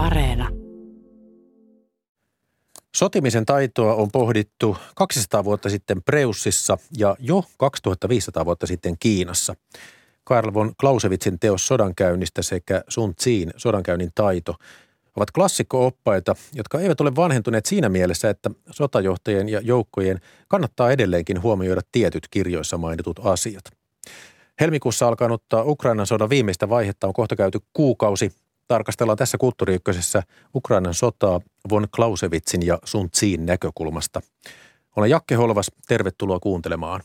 Areena. Sotimisen taitoa on pohdittu 200 vuotta sitten Preussissa ja jo 2500 vuotta sitten Kiinassa. Karl von Clausewitzin teos sodankäynnistä sekä Sun Tsin sodankäynnin taito ovat klassikko-oppaita, jotka eivät ole vanhentuneet siinä mielessä, että sotajohtajien ja joukkojen kannattaa edelleenkin huomioida tietyt kirjoissa mainitut asiat. Helmikuussa alkanutta Ukrainan sodan viimeistä vaihetta on kohta käyty kuukausi. Tarkastellaan tässä kulttuuriykkösessä Ukrainan sotaa von Clausewitzin ja Sun Tsin näkökulmasta. Olen Jakke Holvas, tervetuloa kuuntelemaan.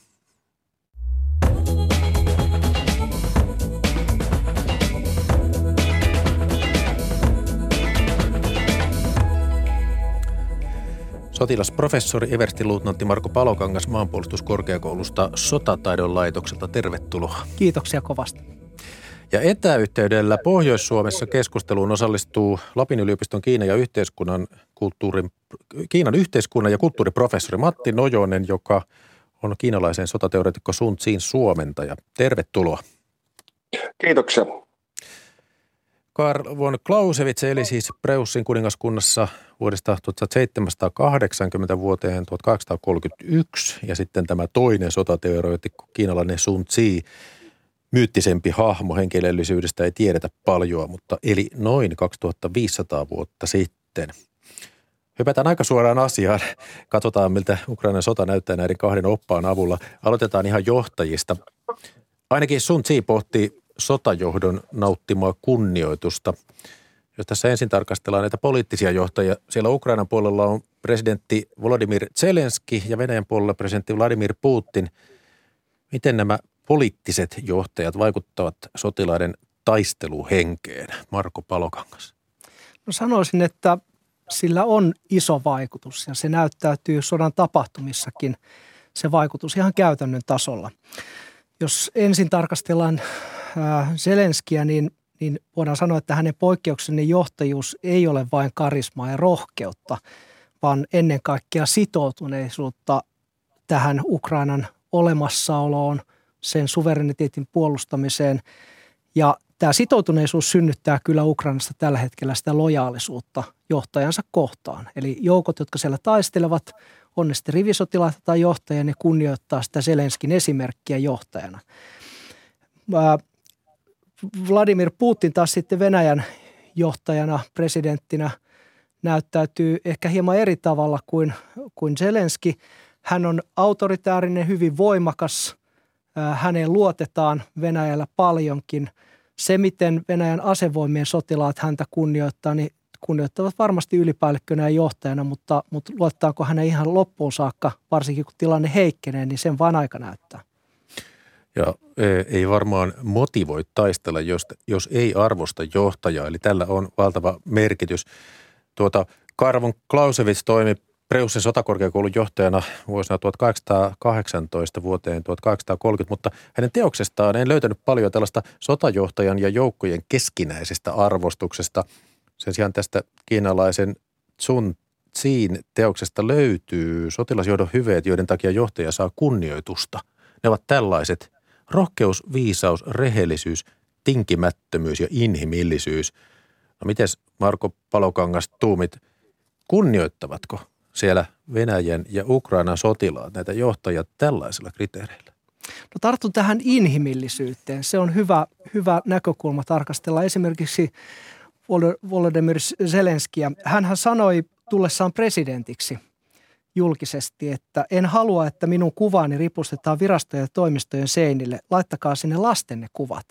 Sotilasprofessori Eversti-luutnantti Marko Palokangas maanpuolustuskorkeakoulusta Sotataidon laitokselta. Tervetuloa. Kiitoksia kovasti. Ja etäyhteydellä Pohjois-Suomessa keskusteluun osallistuu Lapin yliopiston Kiinan ja yhteiskunnan kulttuurin, Kiinan yhteiskunnan ja kulttuuriprofessori Matti Nojonen, joka on kiinalaisen sotateoreetikko Sun Tsin suomentaja. Tervetuloa. Kiitoksia. Karl von Clausewitz eli siis Preussin kuningaskunnassa vuodesta 1780 vuoteen 1831 ja sitten tämä toinen sotateoreetikko, kiinalainen Sun Tzu, myyttisempi hahmo henkilöllisyydestä ei tiedetä paljon, mutta eli noin 2500 vuotta sitten. Hypätään aika suoraan asiaan. Katsotaan, miltä Ukrainan sota näyttää näiden kahden oppaan avulla. Aloitetaan ihan johtajista. Ainakin Sun Tzu pohti sotajohdon nauttimaa kunnioitusta. Jos tässä ensin tarkastellaan näitä poliittisia johtajia, siellä Ukrainan puolella on presidentti Volodymyr Zelenski ja Venäjän puolella presidentti Vladimir Putin. Miten nämä poliittiset johtajat vaikuttavat sotilaiden taisteluhenkeen? Marko Palokangas. No sanoisin, että sillä on iso vaikutus ja se näyttäytyy sodan tapahtumissakin se vaikutus ihan käytännön tasolla. Jos ensin tarkastellaan Zelenskiä, niin, niin voidaan sanoa, että hänen poikkeuksellinen johtajuus ei ole vain karismaa ja rohkeutta, vaan ennen kaikkea sitoutuneisuutta tähän Ukrainan olemassaoloon, sen suvereniteetin puolustamiseen. Ja tämä sitoutuneisuus synnyttää kyllä Ukrainasta tällä hetkellä sitä lojaalisuutta johtajansa kohtaan. Eli joukot, jotka siellä taistelevat, on ne sitten rivisotilaita tai johtajia, ne kunnioittaa sitä Zelenskin esimerkkiä johtajana. Vladimir Putin taas sitten Venäjän johtajana, presidenttinä näyttäytyy ehkä hieman eri tavalla kuin, kuin Zelenski. Hän on autoritäärinen, hyvin voimakas. Häneen luotetaan Venäjällä paljonkin. Se, miten Venäjän asevoimien sotilaat häntä kunnioittaa, niin kunnioittavat varmasti ylipäällikkönä ja johtajana, mutta, mutta luottaako hänen ihan loppuun saakka, varsinkin kun tilanne heikkenee, niin sen vaan aika näyttää ja e, ei varmaan motivoi taistella, jos, jos ei arvosta johtajaa. Eli tällä on valtava merkitys. Tuota, Karvon Clausewitz toimi Preussin sotakorkeakoulun johtajana vuosina 1818 vuoteen 1830, mutta hänen teoksestaan en löytänyt paljon tällaista sotajohtajan ja joukkojen keskinäisestä arvostuksesta. Sen sijaan tästä kiinalaisen Sun Tsin teoksesta löytyy sotilasjohdon hyveet, joiden takia johtaja saa kunnioitusta. Ne ovat tällaiset – Rohkeus, viisaus, rehellisyys, tinkimättömyys ja inhimillisyys. No mites Marko Palokangas tuumit, kunnioittavatko siellä Venäjän ja Ukrainan sotilaat näitä johtajia tällaisilla kriteereillä? No tartun tähän inhimillisyyteen. Se on hyvä, hyvä näkökulma tarkastella esimerkiksi Volodymyr Zelenskiä. Hänhän sanoi tullessaan presidentiksi – julkisesti, että en halua, että minun kuvaani ripustetaan virastojen ja toimistojen seinille. Laittakaa sinne lastenne kuvat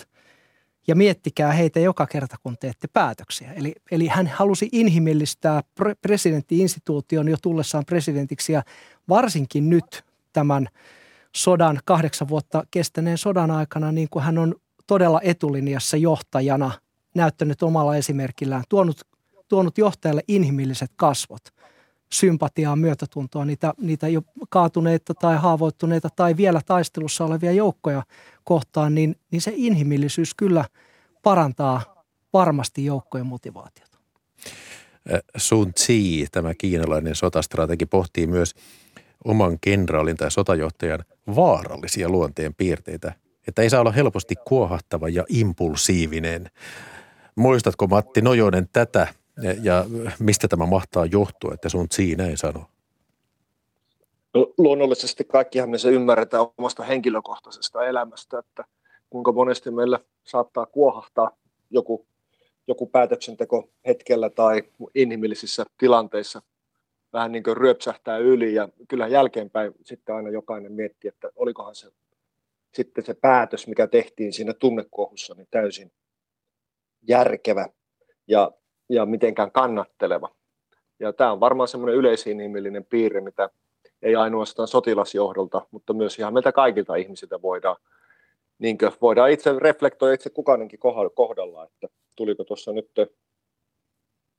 ja miettikää heitä joka kerta, kun teette päätöksiä. Eli, eli hän halusi inhimillistää pre- presidenttiinstituution jo tullessaan presidentiksi ja varsinkin nyt tämän sodan, kahdeksan vuotta kestäneen sodan aikana, niin kuin hän on todella etulinjassa johtajana näyttänyt omalla esimerkillään, tuonut, tuonut johtajalle inhimilliset kasvot – sympatiaa, myötätuntoa niitä, niitä jo kaatuneita tai haavoittuneita tai vielä taistelussa olevia joukkoja kohtaan, niin, niin se inhimillisyys kyllä parantaa varmasti joukkojen motivaatiota. Äh, Sun Tsi, tämä kiinalainen sotastrategi, pohtii myös oman kenraalin tai sotajohtajan vaarallisia luonteen piirteitä, että ei saa olla helposti kuohattava ja impulsiivinen. Muistatko Matti Nojonen tätä Ja, mistä tämä mahtaa johtua, että sun siinä ei sano? No, luonnollisesti kaikkihan me se ymmärretään omasta henkilökohtaisesta elämästä, että kuinka monesti meillä saattaa kuohahtaa joku, joku päätöksenteko hetkellä tai inhimillisissä tilanteissa vähän niin kuin ryöpsähtää yli ja kyllä jälkeenpäin sitten aina jokainen miettii, että olikohan se sitten se päätös, mikä tehtiin siinä tunnekuohussa, niin täysin järkevä ja, ja mitenkään kannatteleva. Ja tämä on varmaan semmoinen yleisinhimillinen piirre, mitä ei ainoastaan sotilasjohdolta, mutta myös ihan meiltä kaikilta ihmisiltä voidaan, niin voidaan itse reflektoida itse kukainenkin kohdalla, että tuliko tuossa nyt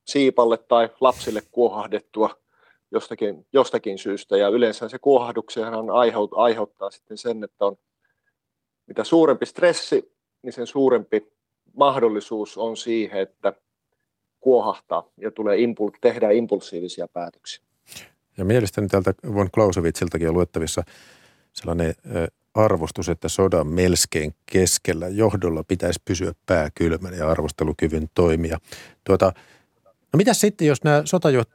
siipalle tai lapsille kuohahdettua jostakin, jostakin syystä. Ja yleensä se kuohahduksihan aiheut, aiheuttaa sitten sen, että on mitä suurempi stressi, niin sen suurempi mahdollisuus on siihen, että kuohahtaa ja tulee impul- tehdä impulsiivisia päätöksiä. Ja mielestäni täältä von Clausewitsiltakin on luettavissa sellainen arvostus, että sodan melskeen keskellä johdolla pitäisi pysyä pääkylmän ja arvostelukyvyn toimia. Tuota, no mitä sitten, jos nämä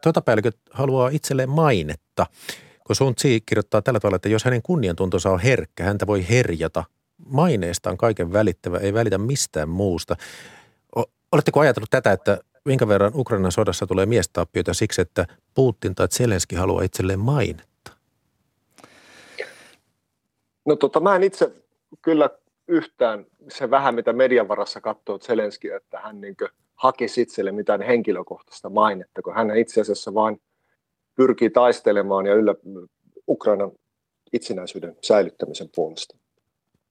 sotapäälliköt haluaa itselleen mainetta? Kun Sun Tsi kirjoittaa tällä tavalla, että jos hänen kunniantuntonsa on herkkä, häntä voi herjata. Maineestaan kaiken välittävä, ei välitä mistään muusta. Oletteko ajatellut tätä, että minkä verran Ukrainan sodassa tulee miestappioita siksi, että Putin tai Zelenski haluaa itselleen mainetta? No tota, mä en itse kyllä yhtään se vähän, mitä median varassa katsoo Zelenski, että hän niin hakisi itselle mitään henkilökohtaista mainetta, kun hän itse asiassa vain pyrkii taistelemaan ja yllä Ukrainan itsenäisyyden säilyttämisen puolesta.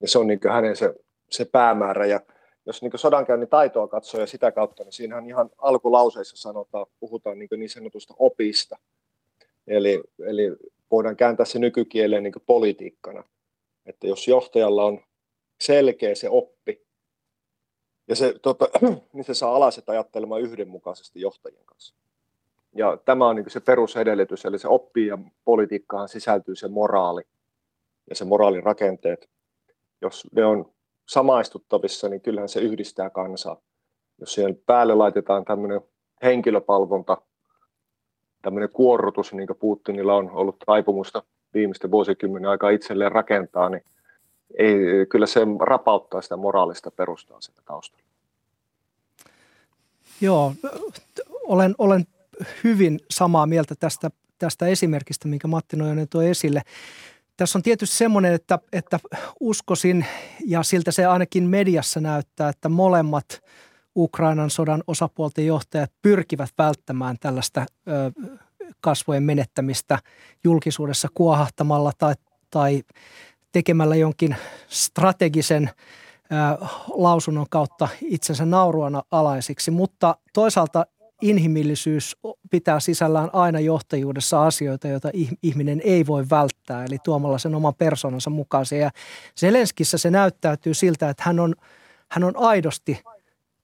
Ja se on niin hänen se, se päämäärä. Ja jos niin sodankäynnin taitoa katsoo ja sitä kautta, niin siinähän ihan alkulauseissa sanotaan, puhutaan niin, niin sanotusta opista. Eli, eli voidaan kääntää se nykykieleen niin politiikkana. Että jos johtajalla on selkeä se oppi, ja se, tota, niin se saa alaset ajattelemaan yhdenmukaisesti johtajien kanssa. Ja tämä on niin se perusedellytys, eli se oppii ja politiikkaan sisältyy se moraali ja se moraalin rakenteet. Jos ne on samaistuttavissa, niin kyllähän se yhdistää kansaa. Jos siihen päälle laitetaan tämmöinen henkilöpalvonta, tämmöinen kuorrutus, niin kuin Putinilla on ollut taipumusta viimeisten vuosikymmenen aikaa itselleen rakentaa, niin ei, kyllä se rapauttaa sitä moraalista perustaa sitä taustalla. Joo, olen, olen hyvin samaa mieltä tästä, tästä esimerkistä, minkä Matti Nojanen toi esille. Tässä on tietysti semmoinen, että, että uskoisin, ja siltä se ainakin mediassa näyttää, että molemmat Ukrainan sodan osapuolten johtajat pyrkivät välttämään tällaista ö, kasvojen menettämistä julkisuudessa kuohahtamalla tai, tai tekemällä jonkin strategisen ö, lausunnon kautta itsensä nauruana alaisiksi. Mutta toisaalta inhimillisyys pitää sisällään aina johtajuudessa asioita, joita ihminen ei voi välttää, eli tuomalla sen oman persoonansa mukaan. Ja Zelenskissä se näyttäytyy siltä, että hän on, hän on aidosti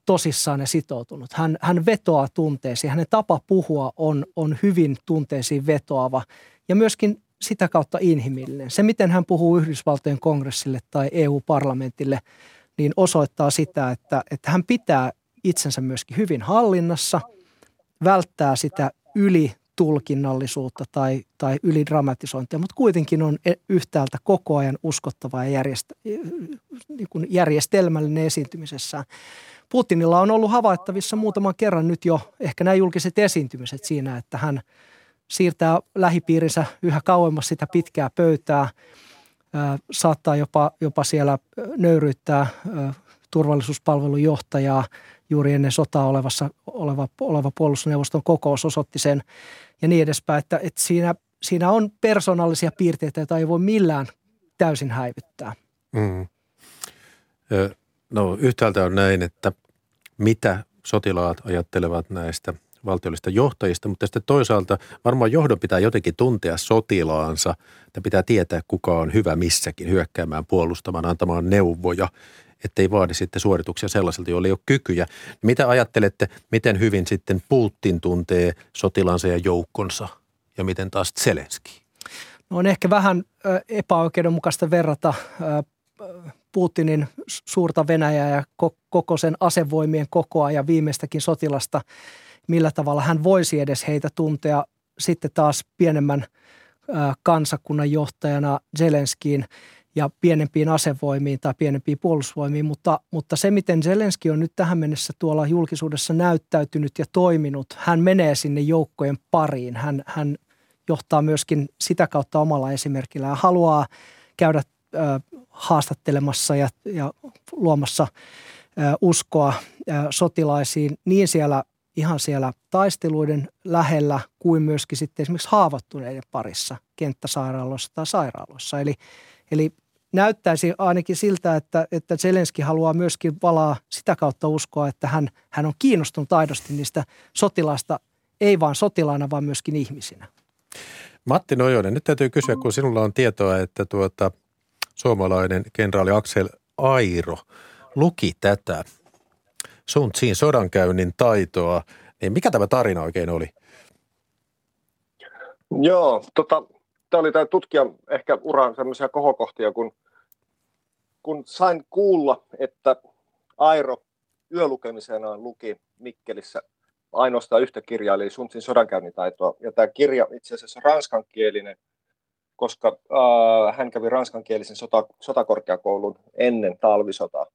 tosissaan ja sitoutunut. Hän, hän vetoaa tunteisiin. Hänen tapa puhua on, on hyvin tunteisiin vetoava ja myöskin sitä kautta inhimillinen. Se, miten hän puhuu Yhdysvaltojen kongressille tai EU-parlamentille, niin osoittaa sitä, että, että hän pitää itsensä myöskin hyvin hallinnassa – välttää sitä ylitulkinnallisuutta tai, tai ylidramatisointia, mutta kuitenkin on e, yhtäältä koko ajan uskottava ja järjest, niin kuin järjestelmällinen esiintymisessään. Putinilla on ollut havaittavissa muutaman kerran nyt jo ehkä nämä julkiset esiintymiset siinä, että hän siirtää lähipiirinsä yhä kauemmas sitä pitkää pöytää, saattaa jopa, jopa siellä nöyryyttää turvallisuuspalvelun johtajaa – juuri ennen sotaa olevassa, oleva, oleva puolustusneuvoston kokous osoitti sen ja niin edespäin, että, että siinä, siinä on persoonallisia piirteitä, joita ei voi millään täysin häivyttää. Mm. No yhtäältä on näin, että mitä sotilaat ajattelevat näistä valtiollista johtajista, mutta sitten toisaalta varmaan johdon pitää jotenkin tuntea sotilaansa, että pitää tietää, kuka on hyvä missäkin hyökkäämään, puolustamaan, antamaan neuvoja ettei vaadi sitten suorituksia sellaiselta, joilla ei ole kykyjä. Mitä ajattelette, miten hyvin sitten Putin tuntee sotilansa ja joukkonsa ja miten taas Zelenski? No on ehkä vähän epäoikeudenmukaista verrata Putinin suurta Venäjää ja koko sen asevoimien kokoa ja viimeistäkin sotilasta, millä tavalla hän voisi edes heitä tuntea. Sitten taas pienemmän kansakunnan johtajana Zelenskiin ja pienempiin asevoimiin tai pienempiin puolustusvoimiin, mutta, mutta se, miten Zelenski on nyt tähän mennessä tuolla julkisuudessa näyttäytynyt ja toiminut, hän menee sinne joukkojen pariin. Hän, hän johtaa myöskin sitä kautta omalla esimerkillä ja haluaa käydä ö, haastattelemassa ja, ja luomassa ö, uskoa ö, sotilaisiin niin siellä ihan siellä taisteluiden lähellä kuin myöskin sitten esimerkiksi haavoittuneiden parissa kenttäsairaaloissa tai sairaaloissa. Eli, eli näyttäisi ainakin siltä, että, että Zelenski haluaa myöskin valaa sitä kautta uskoa, että hän, hän on kiinnostunut aidosti niistä sotilaista, ei vain sotilaana, vaan myöskin ihmisinä. Matti Nojonen, nyt täytyy kysyä, kun sinulla on tietoa, että tuota, suomalainen kenraali Aksel Airo luki tätä Sun Tsin sodankäynnin taitoa, niin mikä tämä tarina oikein oli? Joo, tota, tämä oli tämä tutkija ehkä uran sellaisia kohokohtia, kun, kun sain kuulla, että Airo yölukemisenaan luki Mikkelissä ainoastaan yhtä kirjaa, eli Suntsin sodankäynnin taitoa. Ja tämä kirja itse asiassa ranskankielinen, koska äh, hän kävi ranskankielisen sota, sotakorkeakoulun ennen talvisotaa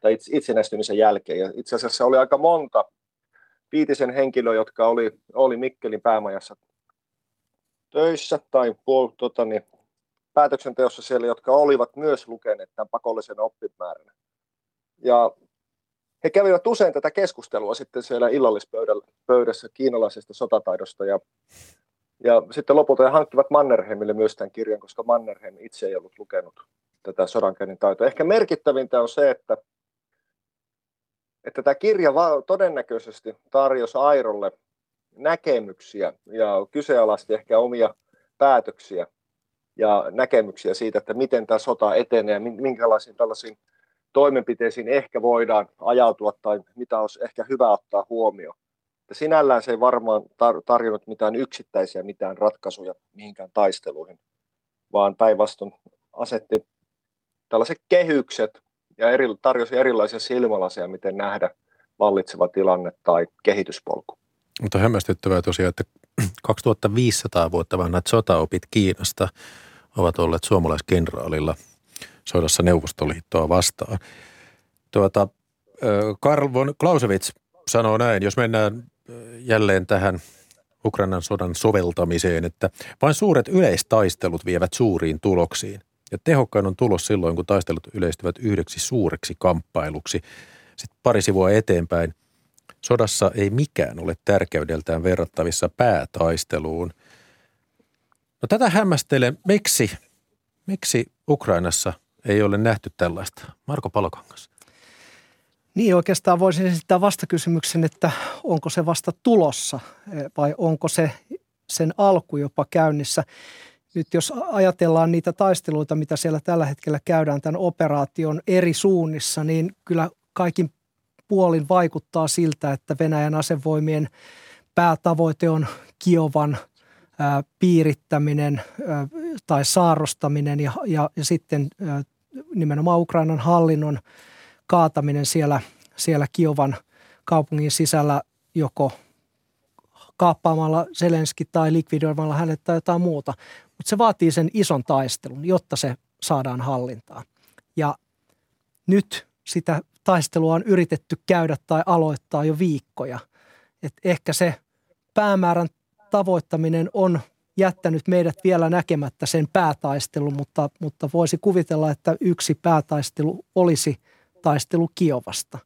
tai itsenäistymisen jälkeen. Ja itse asiassa oli aika monta viitisen henkilöä, jotka oli, oli Mikkelin päämajassa töissä tai puol, tota, niin, päätöksenteossa siellä, jotka olivat myös lukeneet tämän pakollisen oppimäärän. Ja he kävivät usein tätä keskustelua sitten siellä illallispöydässä kiinalaisesta sotataidosta ja, ja sitten lopulta he hankkivat Mannerheimille myös tämän kirjan, koska Mannerheim itse ei ollut lukenut tätä sodankäynnin taitoa. Ehkä merkittävintä on se, että, että tämä kirja todennäköisesti tarjosi Airolle näkemyksiä ja kyseenalaisti ehkä omia päätöksiä ja näkemyksiä siitä, että miten tämä sota etenee ja minkälaisiin tällaisiin toimenpiteisiin ehkä voidaan ajautua tai mitä olisi ehkä hyvä ottaa huomioon. Ja sinällään se ei varmaan tar- tarjonnut mitään yksittäisiä mitään ratkaisuja mihinkään taisteluihin, vaan päinvastoin asetti tällaiset kehykset ja eri, tarjosi erilaisia silmälaseja, miten nähdä vallitseva tilanne tai kehityspolku. Mutta hämmästyttävää tosiaan, että 2500 vuotta vanhat sotaopit Kiinasta ovat olleet suomalaiskenraalilla – sodassa Neuvostoliittoa vastaan. Tuota, Karl von Clausewitz sanoo näin, jos mennään jälleen tähän Ukrainan sodan soveltamiseen, että vain suuret yleistaistelut vievät suuriin tuloksiin. Ja tehokkain on tulos silloin, kun taistelut yleistyvät yhdeksi suureksi kamppailuksi. Sitten pari sivua eteenpäin. Sodassa ei mikään ole tärkeydeltään verrattavissa päätaisteluun. No tätä hämmästelen. Miksi, miksi Ukrainassa ei ole nähty tällaista. Marko Palokangas. Niin oikeastaan voisin esittää vastakysymyksen, että onko se vasta tulossa e, vai onko se sen alku jopa käynnissä. Nyt jos ajatellaan niitä taisteluita, mitä siellä tällä hetkellä käydään tämän operaation eri suunnissa, niin kyllä kaikin puolin vaikuttaa siltä, että Venäjän asevoimien päätavoite on Kiovan piirittäminen tai saarostaminen ja, ja, ja sitten nimenomaan Ukrainan hallinnon kaataminen siellä, siellä Kiovan kaupungin sisällä joko kaappaamalla Zelenski tai likvidoimalla hänet tai jotain muuta. Mutta se vaatii sen ison taistelun, jotta se saadaan hallintaan. Ja nyt sitä taistelua on yritetty käydä tai aloittaa jo viikkoja. Et ehkä se päämäärän tavoittaminen on jättänyt meidät vielä näkemättä sen päätaistelun, mutta, mutta voisi kuvitella, että yksi päätaistelu olisi taistelu Kiovasta.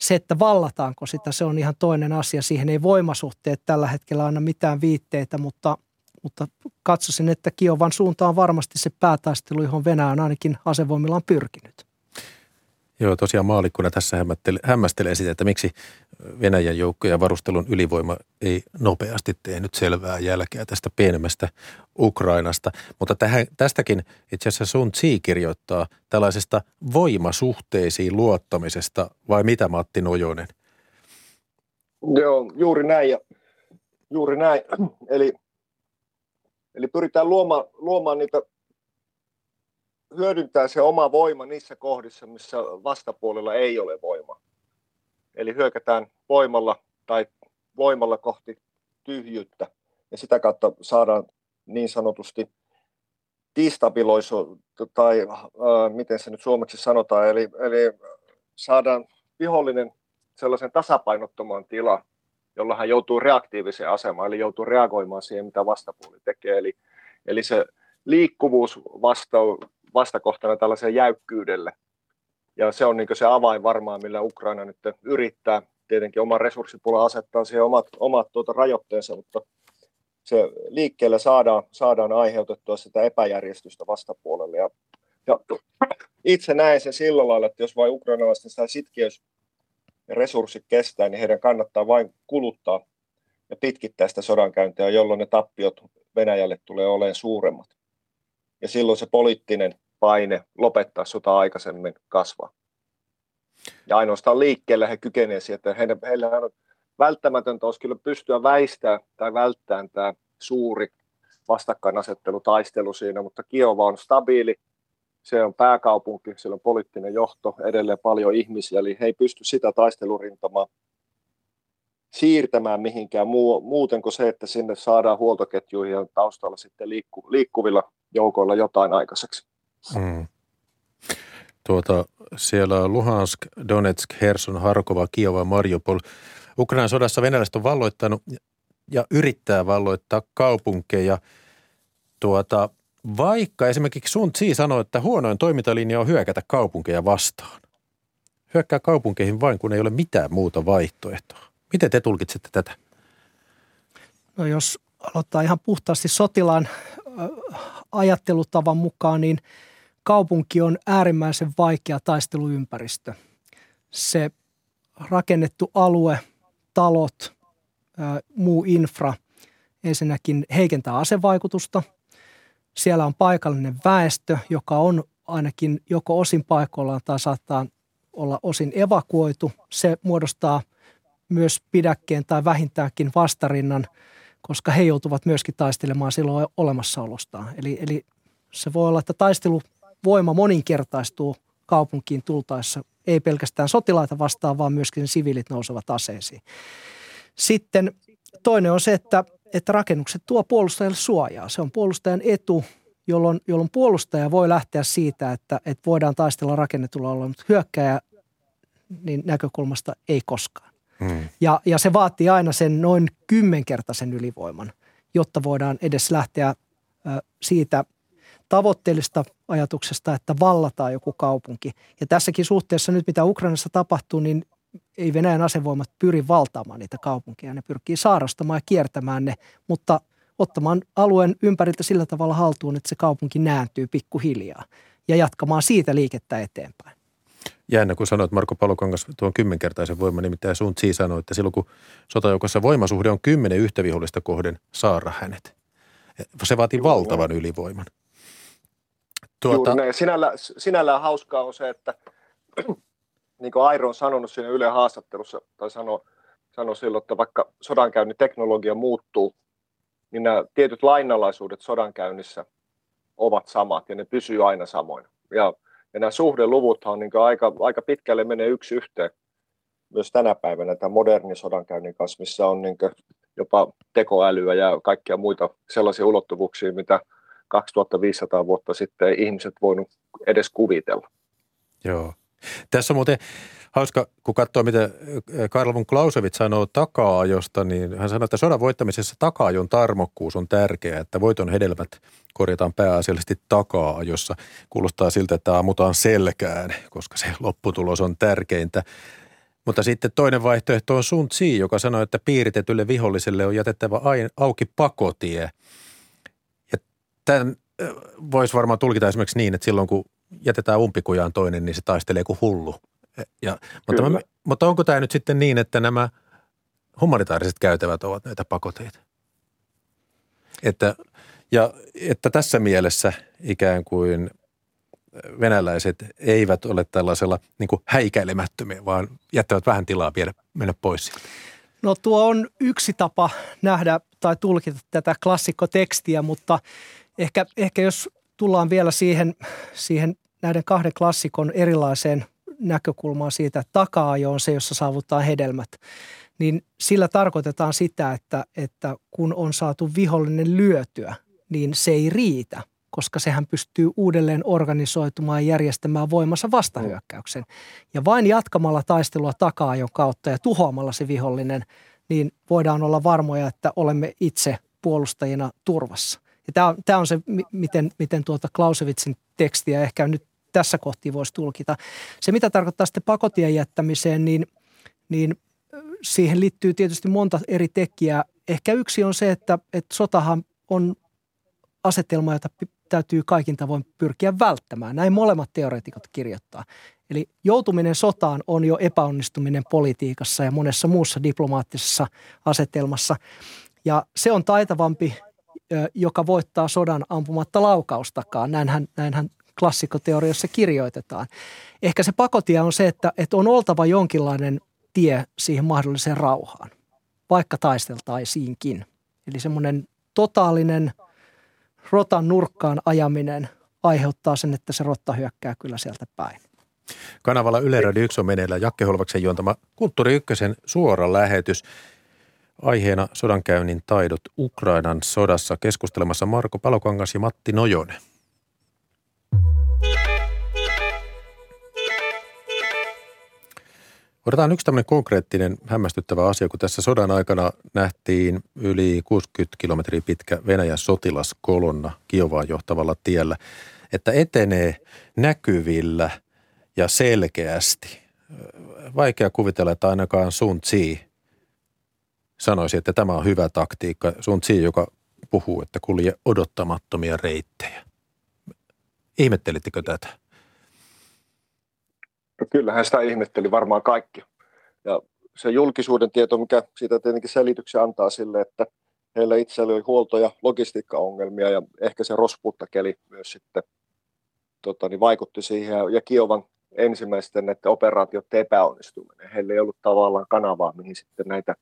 Se, että vallataanko sitä, se on ihan toinen asia. Siihen ei voimasuhteet tällä hetkellä anna mitään viitteitä, mutta, mutta katsoisin, että Kiovan suunta on varmasti se päätaistelu, johon Venäjä on ainakin asevoimillaan pyrkinyt. Joo, tosiaan maalikkuna tässä hämmästelee sitä, että miksi Venäjän joukkojen varustelun ylivoima ei nopeasti tehnyt selvää jälkeä tästä pienemmästä Ukrainasta. Mutta tähän, tästäkin itse asiassa Sun Tsi kirjoittaa tällaisesta voimasuhteisiin luottamisesta, vai mitä Matti Nojonen? Joo, juuri näin. Ja, juuri näin. Eli, eli pyritään luomaan, luomaan niitä hyödyntää se oma voima niissä kohdissa, missä vastapuolella ei ole voima. Eli hyökätään voimalla tai voimalla kohti tyhjyyttä ja sitä kautta saadaan niin sanotusti destabiloisu, tai äh, miten se nyt suomeksi sanotaan, eli, eli saadaan vihollinen sellaisen tasapainottoman tilaan, jolla hän joutuu reaktiiviseen asemaan, eli joutuu reagoimaan siihen, mitä vastapuoli tekee. Eli, eli se liikkuvuus vasta, vastakohtana tällaiseen jäykkyydelle. Ja se on niin se avain varmaan, millä Ukraina nyt yrittää tietenkin oman resurssipuolen asettaa siihen omat, omat tuota rajoitteensa, mutta se liikkeelle saadaan, saadaan aiheutettua sitä epäjärjestystä vastapuolelle. Ja, ja itse näen sen sillä lailla, että jos vain ukrainalaisten sitä sitkeys ja resurssit kestää, niin heidän kannattaa vain kuluttaa ja pitkittää sitä sodankäyntiä, jolloin ne tappiot Venäjälle tulee olemaan suuremmat. Ja silloin se poliittinen paine lopettaa sota aikaisemmin kasvaa. Ja ainoastaan liikkeelle he kykenevät siihen, että heidän, heillä on välttämätöntä olisi kyllä pystyä väistämään tai välttämään tämä suuri vastakkainasettelu, taistelu siinä, mutta Kiova on stabiili, se on pääkaupunki, siellä on poliittinen johto, edelleen paljon ihmisiä, eli he ei pysty sitä taistelurintamaa siirtämään mihinkään muu, muuten kuin se, että sinne saadaan huoltoketjuihin ja taustalla sitten liikku, liikkuvilla joukoilla jotain aikaiseksi. Mm. Tuota, siellä Luhansk, Donetsk, Herson, Harkova, Kiova, Mariupol. Ukrainan sodassa venäläiset on valloittanut ja yrittää valloittaa kaupunkeja. Tuota, vaikka esimerkiksi Sun Tsi sanoi, että huonoin toimintalinja on hyökätä kaupunkeja vastaan. Hyökkää kaupunkeihin vain, kun ei ole mitään muuta vaihtoehtoa. Miten te tulkitsette tätä? No jos aloittaa ihan puhtaasti sotilaan ajattelutavan mukaan, niin kaupunki on äärimmäisen vaikea taisteluympäristö. Se rakennettu alue, talot, muu infra ensinnäkin heikentää asevaikutusta. Siellä on paikallinen väestö, joka on ainakin joko osin paikoillaan tai saattaa olla osin evakuoitu. Se muodostaa myös pidäkkeen tai vähintäänkin vastarinnan, koska he joutuvat myöskin taistelemaan silloin olemassaolostaan. Eli, eli se voi olla, että taisteluvoima moninkertaistuu kaupunkiin tultaessa, ei pelkästään sotilaita vastaan, vaan myöskin siviilit nousevat aseisiin. Sitten toinen on se, että, että rakennukset tuo puolustajalle suojaa. Se on puolustajan etu, jolloin, jolloin puolustaja voi lähteä siitä, että, että voidaan taistella rakennetulla olla, mutta hyökkäjä niin näkökulmasta ei koskaan. Hmm. Ja, ja se vaatii aina sen noin kymmenkertaisen ylivoiman, jotta voidaan edes lähteä siitä tavoitteellista ajatuksesta, että vallataan joku kaupunki. Ja tässäkin suhteessa nyt, mitä Ukrainassa tapahtuu, niin ei Venäjän asevoimat pyri valtaamaan niitä kaupunkeja. Ne pyrkii saarastamaan ja kiertämään ne, mutta ottamaan alueen ympäriltä sillä tavalla haltuun, että se kaupunki nääntyy pikkuhiljaa ja jatkamaan siitä liikettä eteenpäin. Jännä, kun sanoit Marko Palokangas tuon kymmenkertaisen voiman, nimittäin Sun Tsi sanoi, että silloin kun sotajoukossa voimasuhde on kymmenen yhtä vihollista kohden, saara hänet. Se vaatii valtavan ylivoiman. Tuota... Juuri. Sinällä, sinällään hauskaa on se, että niin kuin Airo on sanonut siinä Yle haastattelussa, tai sanoi sano silloin, että vaikka sodankäynnin teknologia muuttuu, niin nämä tietyt lainalaisuudet sodankäynnissä ovat samat ja ne pysyy aina samoina. Ja, ja nämä suhdeluvuthan on niin aika, aika pitkälle menee yksi yhteen myös tänä päivänä tämän modernin sodankäynnin kanssa, missä on niin jopa tekoälyä ja kaikkia muita sellaisia ulottuvuuksia, mitä 2500 vuotta sitten ei ihmiset voinut edes kuvitella. Joo. Tässä on muuten hauska, kun katsoo, mitä Karl von Clausewitz sanoo taka-ajosta, niin hän sanoo, että sodan voittamisessa taka-ajon tarmokkuus on tärkeää, että voiton hedelmät korjataan pääasiallisesti taka-ajossa. Kuulostaa siltä, että ammutaan selkään, koska se lopputulos on tärkeintä. Mutta sitten toinen vaihtoehto on Sun Tsi, joka sanoo, että piiritetylle viholliselle on jätettävä auki pakotie. Tämän voisi varmaan tulkita esimerkiksi niin, että silloin kun jätetään umpikujaan toinen, niin se taistelee kuin hullu. Ja, mutta, mä, mutta onko tämä nyt sitten niin, että nämä humanitaariset käytävät ovat näitä pakoteita? Että, ja että tässä mielessä ikään kuin venäläiset eivät ole tällaisella niin häikäilemättömiä, vaan jättävät vähän tilaa viedä, mennä pois sieltä. No tuo on yksi tapa nähdä tai tulkita tätä klassikkotekstiä, mutta ehkä, ehkä jos tullaan vielä siihen, siihen näiden kahden klassikon erilaiseen näkökulmaan siitä, että taka-ajo on se, jossa saavuttaa hedelmät, niin sillä tarkoitetaan sitä, että, että kun on saatu vihollinen lyötyä, niin se ei riitä, koska sehän pystyy uudelleen organisoitumaan ja järjestämään voimassa vastahyökkäyksen. Ja vain jatkamalla taistelua taka-ajon kautta ja tuhoamalla se vihollinen, niin voidaan olla varmoja, että olemme itse puolustajina turvassa. Ja tämä, on, tämä on se, miten, miten tuota Clausewitzin tekstiä ehkä nyt tässä kohti voisi tulkita. Se, mitä tarkoittaa sitten pakotien jättämiseen, niin, niin siihen liittyy tietysti monta eri tekijää. Ehkä yksi on se, että, että sotahan on asetelma, jota täytyy kaikin tavoin pyrkiä välttämään. Näin molemmat teoreetikot kirjoittaa. Eli joutuminen sotaan on jo epäonnistuminen politiikassa ja monessa muussa diplomaattisessa asetelmassa. Ja se on taitavampi, joka voittaa sodan ampumatta laukaustakaan. Näinhän, näinhän klassikoteoriassa kirjoitetaan. Ehkä se pakotie on se, että, että on oltava jonkinlainen tie siihen mahdolliseen rauhaan, vaikka taisteltaisiinkin. Eli semmoinen totaalinen rotan nurkkaan ajaminen aiheuttaa sen, että se rotta hyökkää kyllä sieltä päin. Kanavalla Yle Radio 1 on meneillään Jakke Holvaksen juontama Kulttuuri Ykkösen suora lähetys. Aiheena sodankäynnin taidot Ukrainan sodassa keskustelemassa Marko Palokangas ja Matti Nojonen. Otetaan yksi tämmöinen konkreettinen hämmästyttävä asia, kun tässä sodan aikana nähtiin yli 60 kilometriä pitkä Venäjän sotilaskolonna Kiovaan johtavalla tiellä, että etenee näkyvillä ja selkeästi. Vaikea kuvitella, että ainakaan Sun Tsi sanoisi, että tämä on hyvä taktiikka. Sun Tsi, joka puhuu, että kulje odottamattomia reittejä. Ihmettelittekö tätä? No kyllähän sitä ihmetteli varmaan kaikki. Ja se julkisuuden tieto, mikä siitä tietenkin selityksen antaa sille, että heillä itsellä oli huolto- ja logistiikkaongelmia ja ehkä se rosputtakeli myös sitten tota, niin vaikutti siihen. Ja Kiovan ensimmäisten että operaatiot epäonnistuminen. Heillä ei ollut tavallaan kanavaa, mihin sitten näitä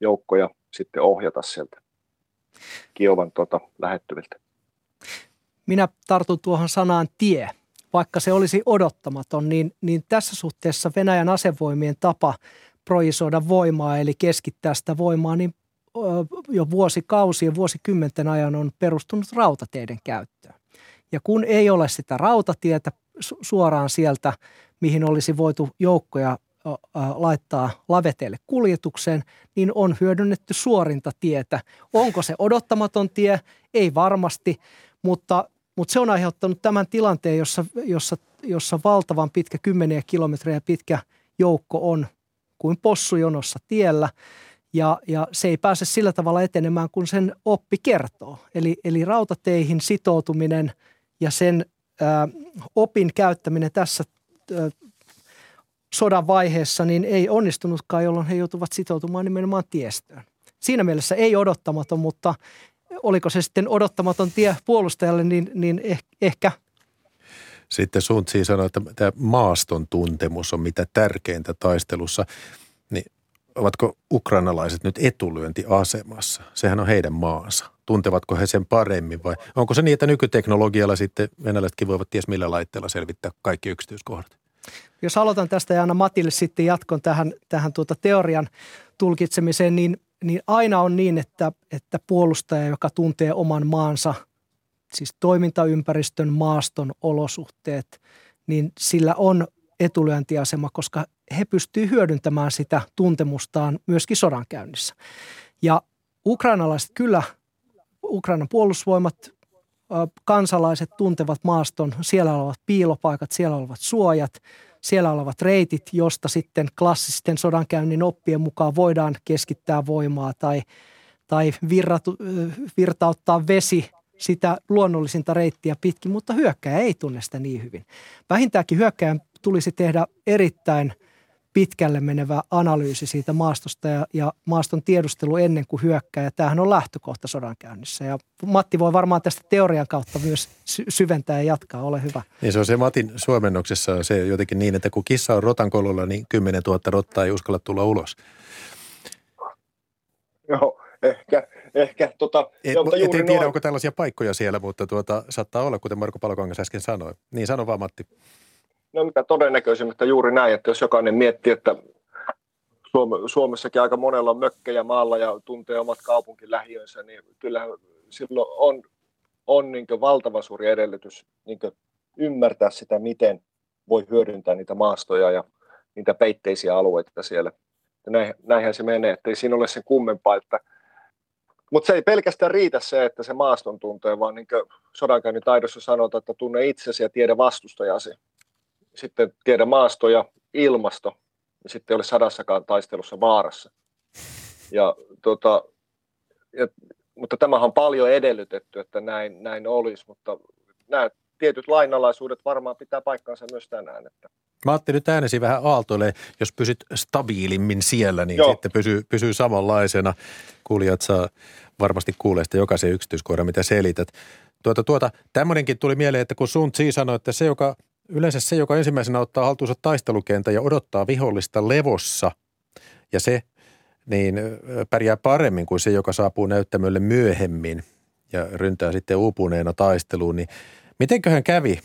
joukkoja sitten ohjata sieltä Kiovan tota, lähettyviltä. Minä tartun tuohon sanaan tie vaikka se olisi odottamaton, niin, niin tässä suhteessa Venäjän asevoimien tapa projisoida voimaa, eli keskittää sitä voimaa, niin jo vuosikausien, vuosikymmenten ajan on perustunut rautateiden käyttöön. Ja kun ei ole sitä rautatietä suoraan sieltä, mihin olisi voitu joukkoja laittaa laveteille kuljetukseen, niin on hyödynnetty suorinta tietä. Onko se odottamaton tie? Ei varmasti, mutta mutta se on aiheuttanut tämän tilanteen, jossa, jossa, jossa valtavan pitkä, kymmeniä kilometrejä pitkä joukko on kuin possujonossa tiellä. Ja, ja se ei pääse sillä tavalla etenemään, kun sen oppi kertoo. Eli, eli rautateihin sitoutuminen ja sen ää, opin käyttäminen tässä ää, sodan vaiheessa niin ei onnistunutkaan, jolloin he joutuvat sitoutumaan nimenomaan tiestöön. Siinä mielessä ei odottamaton, mutta oliko se sitten odottamaton tie puolustajalle, niin, niin eh, ehkä. Sitten Suntsi sanoi, että tämä maaston tuntemus on mitä tärkeintä taistelussa. Niin ovatko ukrainalaiset nyt etulyöntiasemassa? Sehän on heidän maansa. Tuntevatko he sen paremmin vai onko se niin, että nykyteknologialla sitten venäläisetkin voivat ties millä laitteella selvittää kaikki yksityiskohdat? Jos aloitan tästä ja anna Matille sitten jatkon tähän, tähän tuota teorian tulkitsemiseen, niin niin aina on niin, että, että puolustaja, joka tuntee oman maansa, siis toimintaympäristön, maaston, olosuhteet, niin sillä on etulyöntiasema, koska he pystyvät hyödyntämään sitä tuntemustaan myöskin sodankäynnissä. Ja ukrainalaiset kyllä, Ukrainan puolustusvoimat, kansalaiset tuntevat maaston, siellä olevat piilopaikat, siellä olevat suojat – siellä olevat reitit, josta sitten klassisten sodankäynnin oppien mukaan voidaan keskittää voimaa tai, tai virratu, virtauttaa vesi sitä luonnollisinta reittiä pitkin, mutta hyökkäjä ei tunne sitä niin hyvin. Vähintäänkin hyökkäjän tulisi tehdä erittäin – pitkälle menevä analyysi siitä maastosta ja, ja maaston tiedustelu ennen kuin hyökkää. Ja tämähän on lähtökohta sodankäynnissä. Ja Matti voi varmaan tästä teorian kautta myös sy- syventää ja jatkaa. Ole hyvä. Niin se on se Matin suomennoksessa se jotenkin niin, että kun kissa on rotan kololla, niin 10 000 rottaa ei uskalla tulla ulos. Joo, ehkä, ehkä tota, et, joo, mutta juuri en tiedä, noin. onko tällaisia paikkoja siellä, mutta tuota, saattaa olla, kuten Marko Palokangas äsken sanoi. Niin sano vaan, Matti. No mitä todennäköisimmin, juuri näin, että jos jokainen miettii, että Suomessakin aika monella on mökkejä maalla ja tuntee omat kaupunkilähiönsä, niin kyllähän silloin on, on niin valtava suuri edellytys niin ymmärtää sitä, miten voi hyödyntää niitä maastoja ja niitä peitteisiä alueita siellä. näin, näinhän se menee, että ei siinä ole sen kummempaa, että mutta se ei pelkästään riitä se, että se maaston tuntee, vaan niin sodankäynnin taidossa sanotaan, että tunne itsesi ja tiedä vastustajasi. Sitten tiedä maasto ja ilmasto, ja sitten ei ole sadassakaan taistelussa vaarassa. Ja, tota, ja, mutta tämähän on paljon edellytetty, että näin, näin olisi, mutta nämä tietyt lainalaisuudet varmaan pitää paikkansa myös tänään. Että. Mä ajattelin nyt äänesi vähän aaltoille, jos pysyt stabiilimmin siellä, niin Joo. sitten pysyy, pysyy samanlaisena. Kuulijat saa varmasti kuulee sitä jokaisen yksityiskohdan, mitä selität. Tuota, tuota, tämmöinenkin tuli mieleen, että kun Sun Tsi sanoi, että se, joka, yleensä se, joka ensimmäisenä ottaa haltuunsa taistelukenttä ja odottaa vihollista levossa, ja se niin pärjää paremmin kuin se, joka saapuu näyttämölle myöhemmin ja ryntää sitten uupuneena taisteluun, niin mitenköhän kävi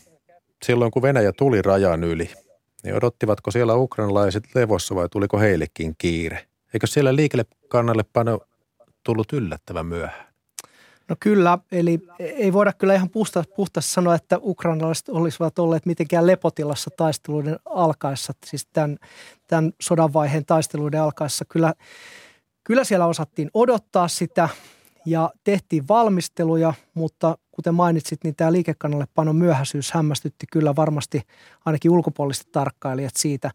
silloin, kun Venäjä tuli rajan yli? Niin odottivatko siellä ukrainalaiset levossa vai tuliko heillekin kiire? Eikö siellä liikelle kannalle pano tullut yllättävän myöhään? No kyllä, eli ei voida kyllä ihan puhta, puhtaasti sanoa, että ukrainalaiset olisivat olleet mitenkään lepotilassa taisteluiden alkaessa, siis tämän, tämän sodan vaiheen taisteluiden alkaessa. Kyllä, kyllä siellä osattiin odottaa sitä ja tehtiin valmisteluja, mutta kuten mainitsit, niin tämä liikekannallepanon myöhäisyys hämmästytti kyllä varmasti ainakin ulkopuoliset tarkkailijat siitä.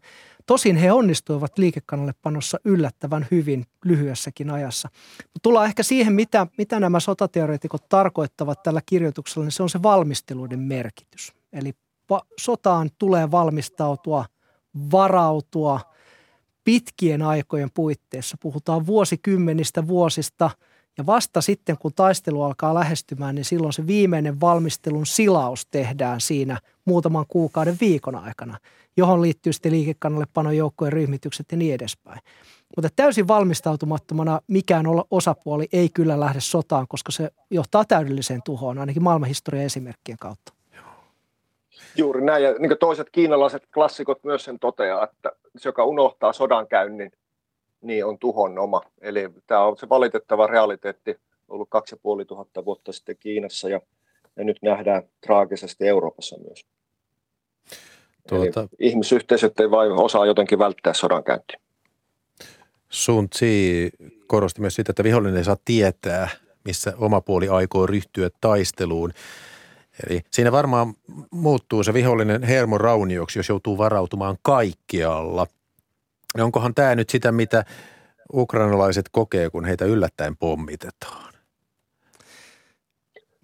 Tosin he onnistuivat liikekannallepanossa yllättävän hyvin lyhyessäkin ajassa. Mutta tullaan ehkä siihen, mitä, mitä nämä sotateoreetikot tarkoittavat tällä kirjoituksella, niin se on se valmisteluiden merkitys. Eli sotaan tulee valmistautua, varautua pitkien aikojen puitteissa. Puhutaan vuosikymmenistä vuosista – ja vasta sitten, kun taistelu alkaa lähestymään, niin silloin se viimeinen valmistelun silaus tehdään siinä muutaman kuukauden viikon aikana, johon liittyy sitten liikekannallepanon joukkojen ryhmitykset ja niin edespäin. Mutta täysin valmistautumattomana mikään osapuoli ei kyllä lähde sotaan, koska se johtaa täydelliseen tuhoon, ainakin maailmanhistorian esimerkkien kautta. Juuri näin, ja niin toiset kiinalaiset klassikot myös sen toteaa, että se, joka unohtaa sodankäynnin, niin on tuhon oma. Eli tämä on se valitettava realiteetti ollut kaksi ja puoli tuhatta vuotta sitten Kiinassa ja, ja nyt nähdään traagisesti Euroopassa myös. Tuota... Eli ihmisyhteisöt ei vain osaa jotenkin välttää sodankäyntiä. Sun Tsi korosti myös sitä, että vihollinen ei saa tietää, missä oma puoli aikoo ryhtyä taisteluun. Eli siinä varmaan muuttuu se vihollinen hermoraunioksi, jos joutuu varautumaan kaikkialla – niin onkohan tämä nyt sitä, mitä ukrainalaiset kokee, kun heitä yllättäen pommitetaan?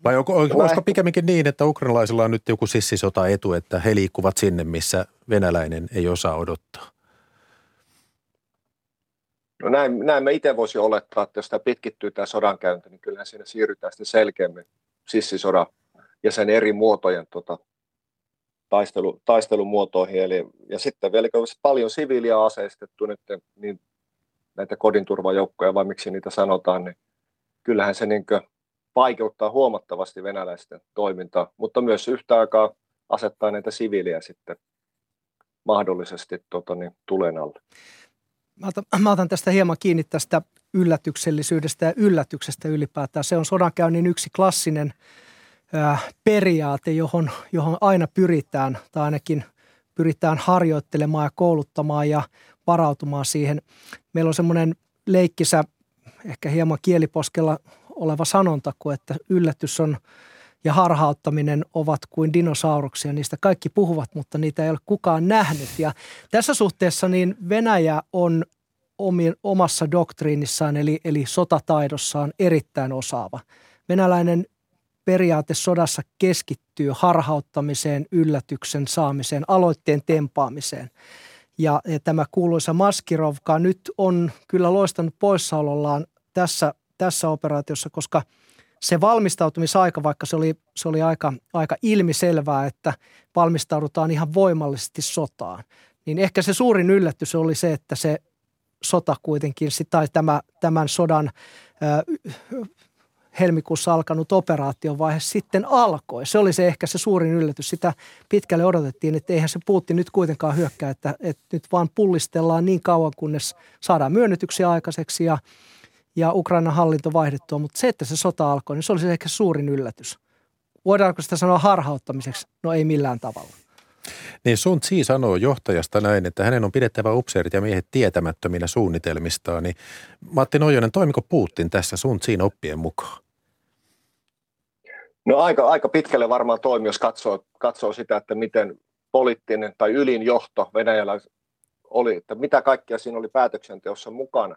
Vai onko, olisiko pikemminkin niin, että ukrainalaisilla on nyt joku sissisota etu, että he liikkuvat sinne, missä venäläinen ei osaa odottaa? No näin, näin mä itse voisin olettaa, että jos tämä pitkittyy tämä sodankäynti, niin kyllä siinä siirrytään sitten selkeämmin sissisodan ja sen eri muotojen tota, taistelu, taistelumuotoihin. Eli, ja sitten vielä paljon siviiliä aseistettu nyt, niin näitä kodinturvajoukkoja, vai miksi niitä sanotaan, niin kyllähän se niin vaikeuttaa huomattavasti venäläisten toimintaa, mutta myös yhtä aikaa asettaa näitä siviiliä sitten mahdollisesti tota, niin, tulen alle. Mä otan, mä otan tästä hieman kiinni tästä yllätyksellisyydestä ja yllätyksestä ylipäätään. Se on sodankäynnin yksi klassinen periaate, johon, johon aina pyritään, tai ainakin pyritään harjoittelemaan ja kouluttamaan ja varautumaan siihen. Meillä on semmoinen leikkisä, ehkä hieman kieliposkella oleva sanonta, kuin että yllätys on ja harhauttaminen ovat kuin dinosauruksia. Niistä kaikki puhuvat, mutta niitä ei ole kukaan nähnyt. Ja tässä suhteessa niin Venäjä on omassa doktriinissaan eli, eli sotataidossaan erittäin osaava. Venäläinen periaate sodassa keskittyy harhauttamiseen, yllätyksen saamiseen, aloitteen tempaamiseen. Ja, ja tämä kuuluisa Maskirovka nyt on kyllä loistanut poissaolollaan tässä, tässä operaatiossa, koska se valmistautumisaika, vaikka se oli, se oli aika, aika ilmiselvää, että valmistaudutaan ihan voimallisesti sotaan, niin ehkä se suurin yllätys oli se, että se sota kuitenkin, tai tämä, tämän sodan helmikuussa alkanut operaatiovaihe sitten alkoi. Se oli se ehkä se suurin yllätys. Sitä pitkälle odotettiin, että eihän se puutti nyt kuitenkaan hyökkää, että, että nyt vaan pullistellaan niin kauan, kunnes saadaan myönnytyksiä aikaiseksi ja, ja Ukrainan hallinto vaihdettua. Mutta se, että se sota alkoi, niin se oli se ehkä suurin yllätys. Voidaanko sitä sanoa harhauttamiseksi? No ei millään tavalla. Niin Sun Tsi sanoo johtajasta näin, että hänen on pidettävä upseerit ja miehet tietämättöminä suunnitelmistaan. Niin Matti Nojonen, toimiko Putin tässä Sun Tsin oppien mukaan? No aika, aika pitkälle varmaan toimi, jos katsoo, katsoo sitä, että miten poliittinen tai ylin johto Venäjällä oli, että mitä kaikkea siinä oli päätöksenteossa mukana.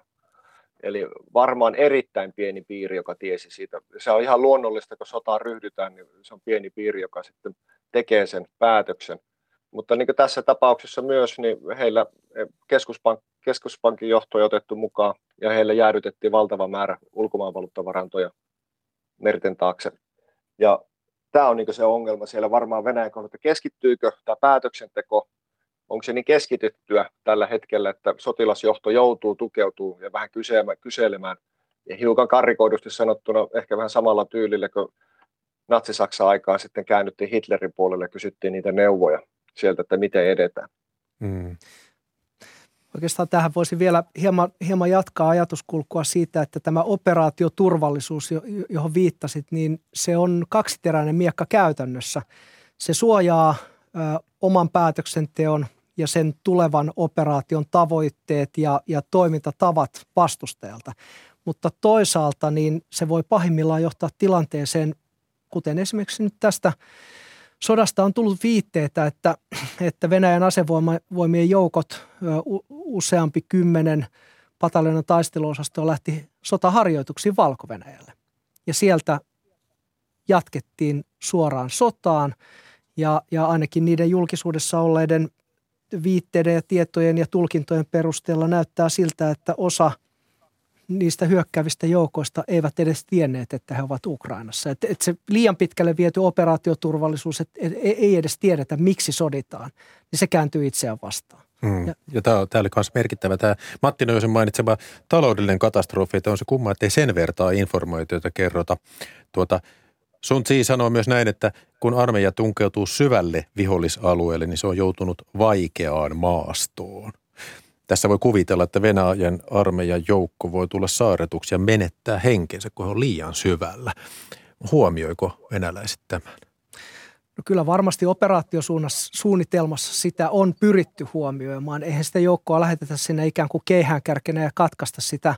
Eli varmaan erittäin pieni piiri, joka tiesi siitä. Se on ihan luonnollista, kun sotaan ryhdytään, niin se on pieni piiri, joka sitten tekee sen päätöksen. Mutta niin kuin tässä tapauksessa myös, niin heillä keskuspank, keskuspankin johto on otettu mukaan ja heille jäädytettiin valtava määrä ulkomaanvaluuttavarantoja merten taakse. Ja tämä on niin se ongelma siellä varmaan Venäjän kohdalla, keskittyykö tämä päätöksenteko, onko se niin keskityttyä tällä hetkellä, että sotilasjohto joutuu tukeutuu ja vähän kyselemään, ja hiukan karikoidusti sanottuna ehkä vähän samalla tyylillä kuin Natsi-Saksan aikaan sitten käännyttiin Hitlerin puolelle ja kysyttiin niitä neuvoja sieltä, että miten edetään. Mm. Oikeastaan tähän voisi vielä hieman, hieman jatkaa ajatuskulkua siitä, että tämä operaatioturvallisuus, johon viittasit, niin se on kaksiteräinen miekka käytännössä. Se suojaa ö, oman päätöksenteon ja sen tulevan operaation tavoitteet ja, ja toimintatavat vastustajalta. Mutta toisaalta niin se voi pahimmillaan johtaa tilanteeseen, kuten esimerkiksi nyt tästä sodasta on tullut viitteitä, että, että Venäjän asevoimien joukot, useampi kymmenen pataljonan taisteluosastoa lähti sotaharjoituksiin valko. Ja sieltä jatkettiin suoraan sotaan ja, ja ainakin niiden julkisuudessa olleiden viitteiden ja tietojen ja tulkintojen perusteella näyttää siltä, että osa – niistä hyökkäävistä joukoista eivät edes tienneet, että he ovat Ukrainassa. Et, et se liian pitkälle viety operaatioturvallisuus, että et, ei edes tiedetä, miksi soditaan, niin se kääntyy itseään vastaan. Mm. Ja, ja tämä, tämä oli myös merkittävä. Tämä Matti Nöysen mainitsema taloudellinen katastrofi, että on se kumma, että ei sen vertaa informaatiota kerrota. Tuota, Sun Tsi sanoo myös näin, että kun armeija tunkeutuu syvälle vihollisalueelle, niin se on joutunut vaikeaan maastoon. Tässä voi kuvitella, että Venäjän armeijan joukko voi tulla saaretuksi ja menettää henkensä, kun he on liian syvällä. Huomioiko venäläiset tämän? No kyllä varmasti operaatiosuunnitelmassa sitä on pyritty huomioimaan. Eihän sitä joukkoa lähetetä sinne ikään kuin keihään kärkenä ja katkaista sitä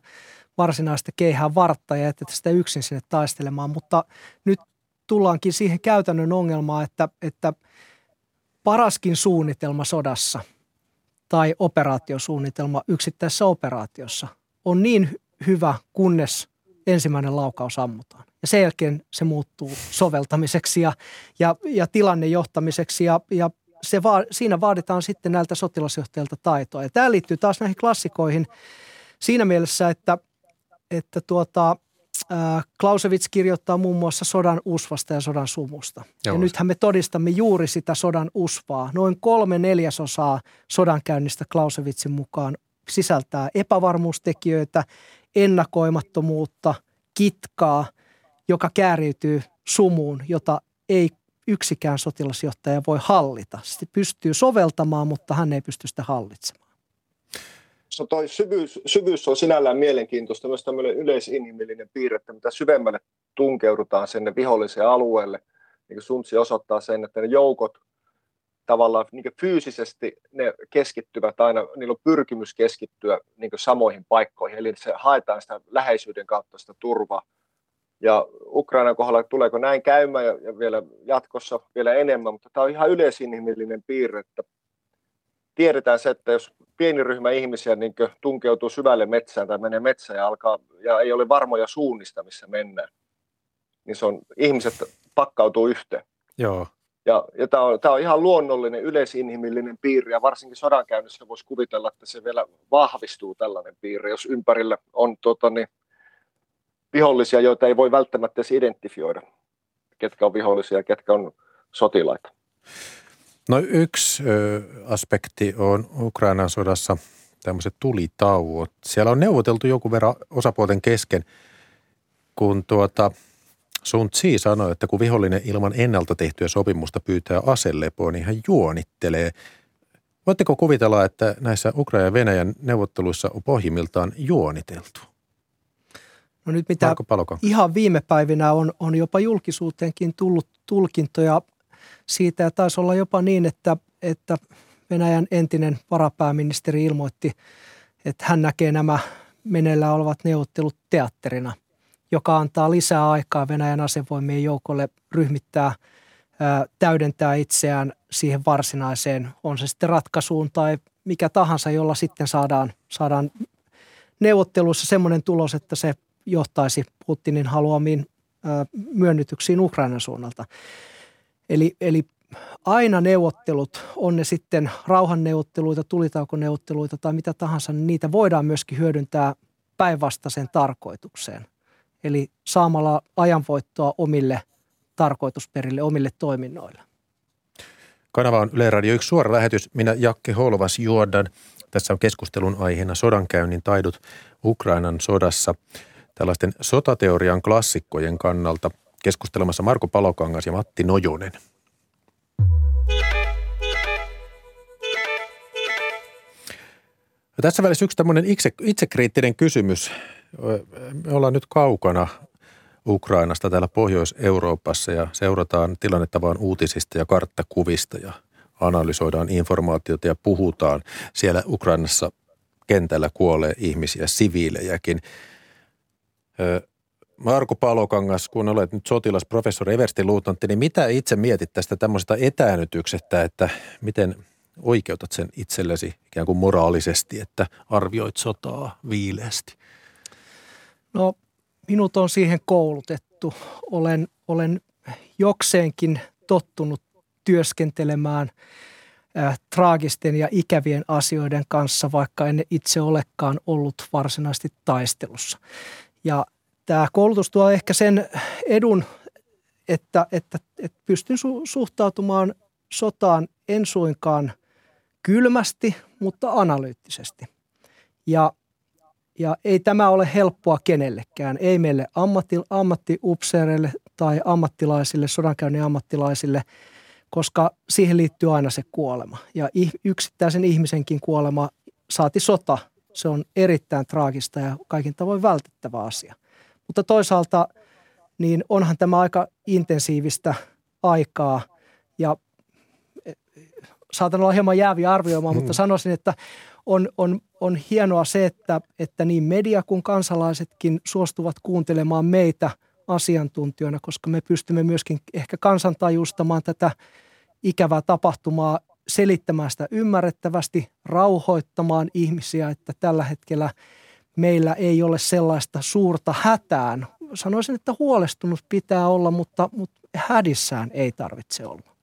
varsinaista keihään vartta ja jätetä sitä yksin sinne taistelemaan. Mutta nyt tullaankin siihen käytännön ongelmaan, että, että paraskin suunnitelma sodassa – tai operaatiosuunnitelma yksittäisessä operaatiossa on niin hyvä, kunnes ensimmäinen laukaus ammutaan. Ja sen jälkeen se muuttuu soveltamiseksi ja, ja, ja tilannejohtamiseksi ja, ja se va, siinä vaaditaan sitten näiltä sotilasjohtajilta taitoa. Ja tämä liittyy taas näihin klassikoihin siinä mielessä, että, että tuota, Clausewitz kirjoittaa muun muassa sodan usvasta ja sodan sumusta. Joo. Ja nythän me todistamme juuri sitä sodan usvaa. Noin kolme neljäsosaa sodankäynnistä Clausewitzin mukaan sisältää epävarmuustekijöitä, ennakoimattomuutta, kitkaa, joka kääriytyy sumuun, jota ei yksikään sotilasjohtaja voi hallita. Se pystyy soveltamaan, mutta hän ei pysty sitä hallitsemaan so toi syvyys, syvyys on sinällään mielenkiintoista, myös tämmöinen yleisinhimillinen piirre, että mitä syvemmälle tunkeudutaan sinne viholliseen alueelle, niin kuin Suntsi osoittaa sen, että ne joukot tavallaan niin fyysisesti ne keskittyvät aina, niillä on pyrkimys keskittyä niin samoihin paikkoihin, eli se haetaan sitä läheisyyden kautta sitä turvaa. Ja Ukrainan kohdalla tuleeko näin käymään ja, ja vielä jatkossa vielä enemmän, mutta tämä on ihan yleisinhimillinen piirre, että tiedetään se, että jos pieni ryhmä ihmisiä niin tunkeutuu syvälle metsään tai menee metsään ja, alkaa, ja ei ole varmoja suunnista, missä mennään, niin se on, ihmiset pakkautuu yhteen. Joo. Ja, ja tämä on, on ihan luonnollinen, yleisinhimillinen piirre, ja varsinkin sodankäynnissä voisi kuvitella, että se vielä vahvistuu tällainen piirre, jos ympärillä on tota, niin, vihollisia, joita ei voi välttämättä edes identifioida, ketkä on vihollisia ja ketkä on sotilaita. No yksi ö, aspekti on Ukrainan sodassa tämmöiset tulitauot. Siellä on neuvoteltu joku verran osapuolten kesken kun tuota Sun Tsi sanoi, että kun vihollinen ilman ennalta tehtyä sopimusta pyytää aselepoa, niin hän juonittelee. Voitteko kuvitella, että näissä Ukraina ja Venäjän neuvotteluissa on pohjimmiltaan juoniteltu? No nyt mitä ihan viime päivinä on, on jopa julkisuuteenkin tullut tulkintoja siitä, ja taisi olla jopa niin, että, että Venäjän entinen varapääministeri ilmoitti, että hän näkee nämä meneillään olevat neuvottelut teatterina, joka antaa lisää aikaa Venäjän asevoimien joukolle ryhmittää, ää, täydentää itseään siihen varsinaiseen, on se sitten ratkaisuun tai mikä tahansa, jolla sitten saadaan, saadaan neuvotteluissa semmoinen tulos, että se johtaisi Putinin haluamiin myönnytyksiin Ukrainan suunnalta. Eli, eli aina neuvottelut, on ne sitten rauhanneuvotteluita, tulitaukoneuvotteluita tai mitä tahansa, niin niitä voidaan myöskin hyödyntää päinvastaiseen tarkoitukseen. Eli saamalla ajanvoittoa omille tarkoitusperille, omille toiminnoille. Kanava on Yle Radio 1 suora lähetys. Minä Jakke Holvas juodan. Tässä on keskustelun aiheena sodankäynnin taidot Ukrainan sodassa. Tällaisten sotateorian klassikkojen kannalta keskustelemassa Marko Palokangas ja Matti Nojonen. No tässä välissä yksi tämmöinen itse, itsekriittinen kysymys. Me ollaan nyt kaukana Ukrainasta täällä Pohjois-Euroopassa ja seurataan tilannetta vain uutisista ja karttakuvista ja analysoidaan informaatiota ja puhutaan. Siellä Ukrainassa kentällä kuolee ihmisiä, siviilejäkin. Marko Palokangas, kun olet nyt sotilasprofessori Eversti Luutantti, niin mitä itse mietit tästä tämmöisestä etäännytyksestä, että miten oikeutat sen itsellesi ikään kuin moraalisesti, että arvioit sotaa viileästi? No minut on siihen koulutettu. Olen, olen jokseenkin tottunut työskentelemään äh, traagisten ja ikävien asioiden kanssa, vaikka en itse olekaan ollut varsinaisesti taistelussa. Ja tämä koulutus tuo ehkä sen edun, että, että, että pystyn su, suhtautumaan sotaan en suinkaan kylmästi, mutta analyyttisesti. Ja, ja ei tämä ole helppoa kenellekään, ei meille ammatti, ammattiupseereille tai ammattilaisille, sodankäynnin ammattilaisille, koska siihen liittyy aina se kuolema. Ja yksittäisen ihmisenkin kuolema saati sota, se on erittäin traagista ja kaikin tavoin vältettävä asia. Mutta toisaalta niin onhan tämä aika intensiivistä aikaa ja e, saatan olla hieman jääviä arvioimaan, mm. mutta sanoisin, että on, on, on hienoa se, että, että niin media kuin kansalaisetkin suostuvat kuuntelemaan meitä asiantuntijoina, koska me pystymme myöskin ehkä kansantajustamaan tätä ikävää tapahtumaa, selittämään sitä ymmärrettävästi, rauhoittamaan ihmisiä, että tällä hetkellä – meillä ei ole sellaista suurta hätään. Sanoisin, että huolestunut pitää olla, mutta, mutta hädissään ei tarvitse olla.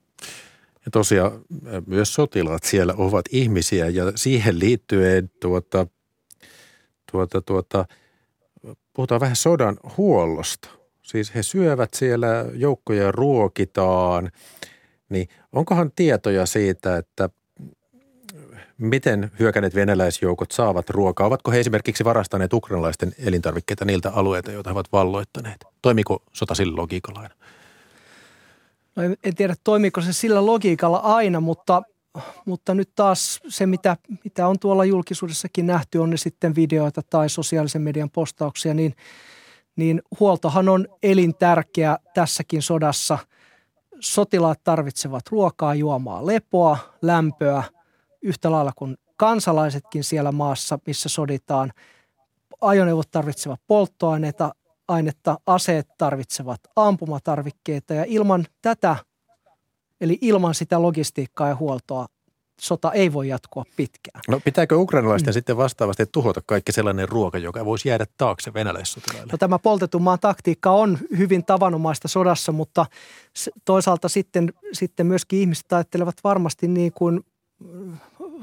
Ja tosiaan myös sotilaat siellä ovat ihmisiä ja siihen liittyen tuota, tuota, tuota, puhutaan vähän sodan huollosta. Siis he syövät siellä, joukkoja ruokitaan, niin onkohan tietoja siitä, että miten hyökänneet venäläisjoukot saavat ruokaa? Ovatko he esimerkiksi varastaneet ukrainalaisten elintarvikkeita niiltä alueilta, joita he ovat valloittaneet? Toimiko sota sillä logiikalla aina? No en tiedä, toimiko se sillä logiikalla aina, mutta, mutta nyt taas se, mitä, mitä on tuolla julkisuudessakin nähty, on ne sitten videoita tai sosiaalisen median postauksia, niin, niin huoltohan on elintärkeä tässäkin sodassa. Sotilaat tarvitsevat ruokaa, juomaa, lepoa, lämpöä – yhtä lailla kuin kansalaisetkin siellä maassa, missä soditaan. Ajoneuvot tarvitsevat polttoaineita, ainetta, aseet tarvitsevat ampumatarvikkeita ja ilman tätä, eli ilman sitä logistiikkaa ja huoltoa, sota ei voi jatkua pitkään. No pitääkö ukrainalaisten mm. sitten vastaavasti tuhota kaikki sellainen ruoka, joka voisi jäädä taakse venäläissotilaille? No tämä poltetun maan taktiikka on hyvin tavanomaista sodassa, mutta toisaalta sitten, sitten myöskin ihmiset ajattelevat varmasti niin kuin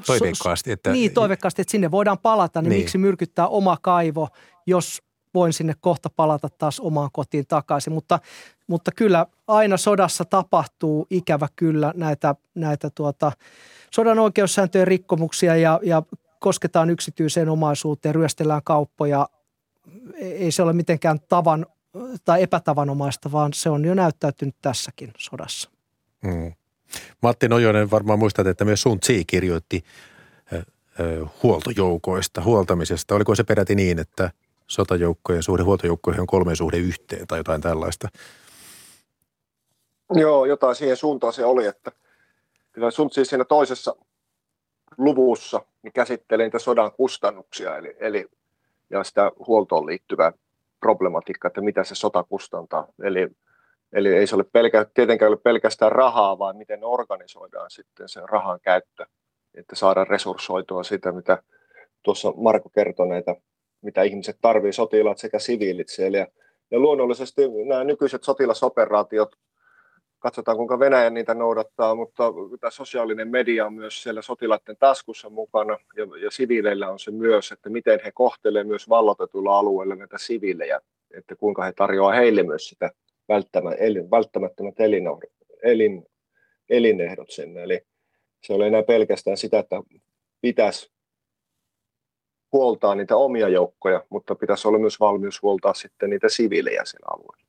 toiveikkaasti. Että... Niin, toiveikkaasti, että sinne voidaan palata, niin, niin miksi myrkyttää oma kaivo, jos voin sinne kohta palata taas omaan kotiin takaisin. Mutta, mutta kyllä aina sodassa tapahtuu ikävä kyllä näitä, näitä tuota, sodan oikeussääntöjen rikkomuksia ja, ja kosketaan yksityiseen omaisuuteen, ryöstellään kauppoja. Ei se ole mitenkään tavan tai epätavanomaista, vaan se on jo näyttäytynyt tässäkin sodassa. Mm. Matti Nojonen varmaan muistat, että myös Sun Tsi kirjoitti huoltojoukoista, huoltamisesta. Oliko se peräti niin, että sotajoukkojen suhde huoltojoukkoihin on kolme suhde yhteen tai jotain tällaista? Joo, jotain siihen suuntaan se oli, että kyllä sun siis siinä toisessa luvussa niin käsittelee niitä sodan kustannuksia, eli, eli ja sitä huoltoon liittyvää problematiikkaa, että mitä se sota kustantaa. Eli, eli ei se ole pelkä, tietenkään ole pelkästään rahaa, vaan miten organisoidaan sitten sen rahan käyttö, että saadaan resurssoitua sitä, mitä tuossa Marko kertoi näitä, mitä ihmiset tarvitsevat, sotilaat sekä siviilit siellä. Ja, ja luonnollisesti nämä nykyiset sotilasoperaatiot katsotaan kuinka Venäjä niitä noudattaa, mutta tämä sosiaalinen media on myös siellä sotilaiden taskussa mukana ja, ja siviileillä on se myös, että miten he kohtelevat myös vallotetuilla alueilla näitä siviilejä, että kuinka he tarjoavat heille myös sitä välttämättömät elinohdot, elin, elinehdot sinne. Eli se ei enää pelkästään sitä, että pitäisi huoltaa niitä omia joukkoja, mutta pitäisi olla myös valmius huoltaa sitten niitä siviilejä siellä alueella.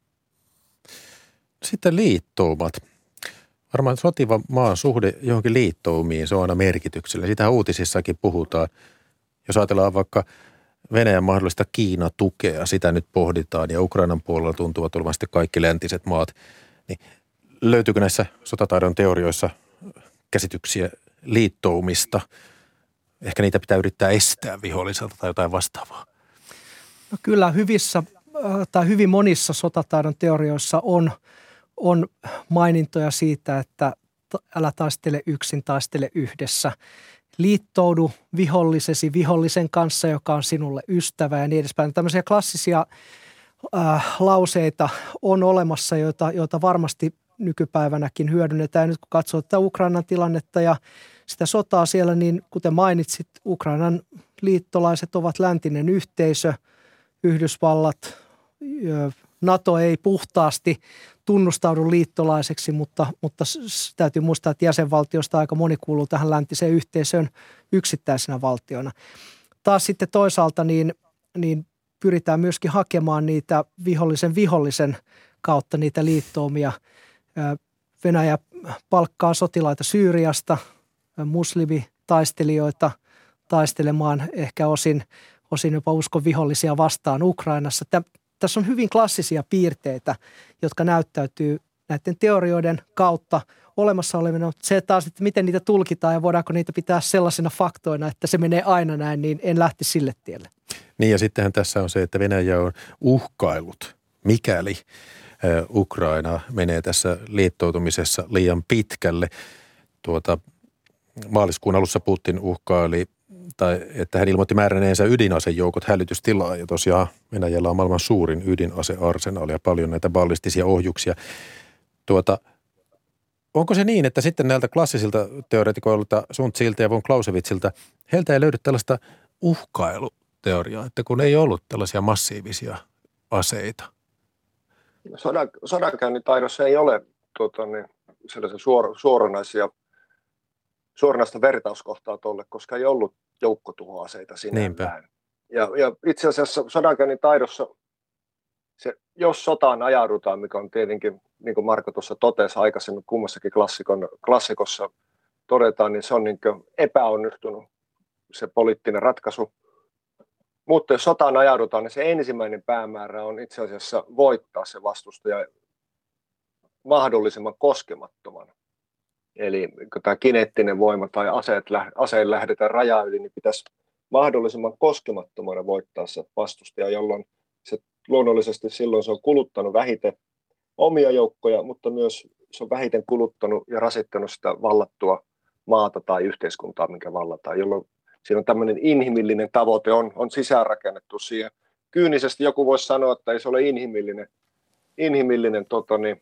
Sitten liittoumat. Varmaan sotiva maan suhde johonkin liittoumiin, se on aina merkityksellä. Sitä uutisissakin puhutaan. Jos ajatellaan vaikka Venäjän mahdollista Kiina-tukea, sitä nyt pohditaan ja Ukrainan puolella tuntuvat olevan sitten kaikki läntiset maat. Niin löytyykö näissä sotataidon teorioissa käsityksiä liittoumista? Ehkä niitä pitää yrittää estää viholliselta tai jotain vastaavaa. No kyllä hyvissä tai hyvin monissa sotataidon teorioissa on – on mainintoja siitä, että älä taistele yksin, taistele yhdessä. Liittoudu vihollisesi vihollisen kanssa, joka on sinulle ystävä ja niin edespäin. Tämmöisiä klassisia äh, lauseita on olemassa, joita, joita varmasti nykypäivänäkin hyödynnetään. Nyt kun katsoo tätä Ukrainan tilannetta ja sitä sotaa siellä, niin kuten mainitsit, Ukrainan liittolaiset ovat läntinen yhteisö, Yhdysvallat, NATO ei puhtaasti tunnustaudu liittolaiseksi, mutta, mutta täytyy muistaa, että jäsenvaltiosta aika moni kuuluu tähän läntiseen yhteisöön yksittäisenä valtiona. Taas sitten toisaalta niin, niin pyritään myöskin hakemaan niitä vihollisen vihollisen kautta niitä liittoumia. Venäjä palkkaa sotilaita Syyriasta, muslimitaistelijoita taistelemaan ehkä osin, osin jopa uskon vihollisia vastaan Ukrainassa tässä on hyvin klassisia piirteitä, jotka näyttäytyy näiden teorioiden kautta olemassa olevina. Se taas, että miten niitä tulkitaan ja voidaanko niitä pitää sellaisina faktoina, että se menee aina näin, niin en lähti sille tielle. Niin ja sittenhän tässä on se, että Venäjä on uhkailut, mikäli Ukraina menee tässä liittoutumisessa liian pitkälle. Tuota, maaliskuun alussa Putin uhkaili tai että hän ilmoitti määränneensä ydinasejoukot hälytystilaa ja tosiaan Venäjällä on maailman suurin ydinasearsenaali ja paljon näitä ballistisia ohjuksia. Tuota, onko se niin, että sitten näiltä klassisilta teoreetikoilta Suntzilta ja von Clausewitzilta, heiltä ei löydy tällaista uhkailuteoriaa, että kun ei ollut tällaisia massiivisia aseita? Sodan, sodankäynnin taidossa ei ole tuota, niin, sellaisia suor, suoranaisia suoranaista vertauskohtaa tuolle, koska ei ollut joukkotuhoaseita sinällään. Ja, ja itse asiassa sodankäynnin taidossa, se, jos sotaan ajaudutaan, mikä on tietenkin, niin kuin Marko tuossa totesi aikaisemmin kummassakin klassikon, klassikossa todetaan, niin se on niin epäonnistunut se poliittinen ratkaisu. Mutta jos sotaan ajaudutaan, niin se ensimmäinen päämäärä on itse asiassa voittaa se vastustaja mahdollisimman koskemattomana. Eli kun tämä kineettinen voima tai aseet, aseen lähdetään rajaa yli, niin pitäisi mahdollisimman koskemattomana voittaa se vastustaja, jolloin se luonnollisesti silloin se on kuluttanut vähiten omia joukkoja, mutta myös se on vähiten kuluttanut ja rasittanut sitä vallattua maata tai yhteiskuntaa, minkä vallataan, jolloin siinä on tämmöinen inhimillinen tavoite on, on sisäänrakennettu siihen. Kyynisesti joku voisi sanoa, että ei se ole inhimillinen, inhimillinen tota, niin,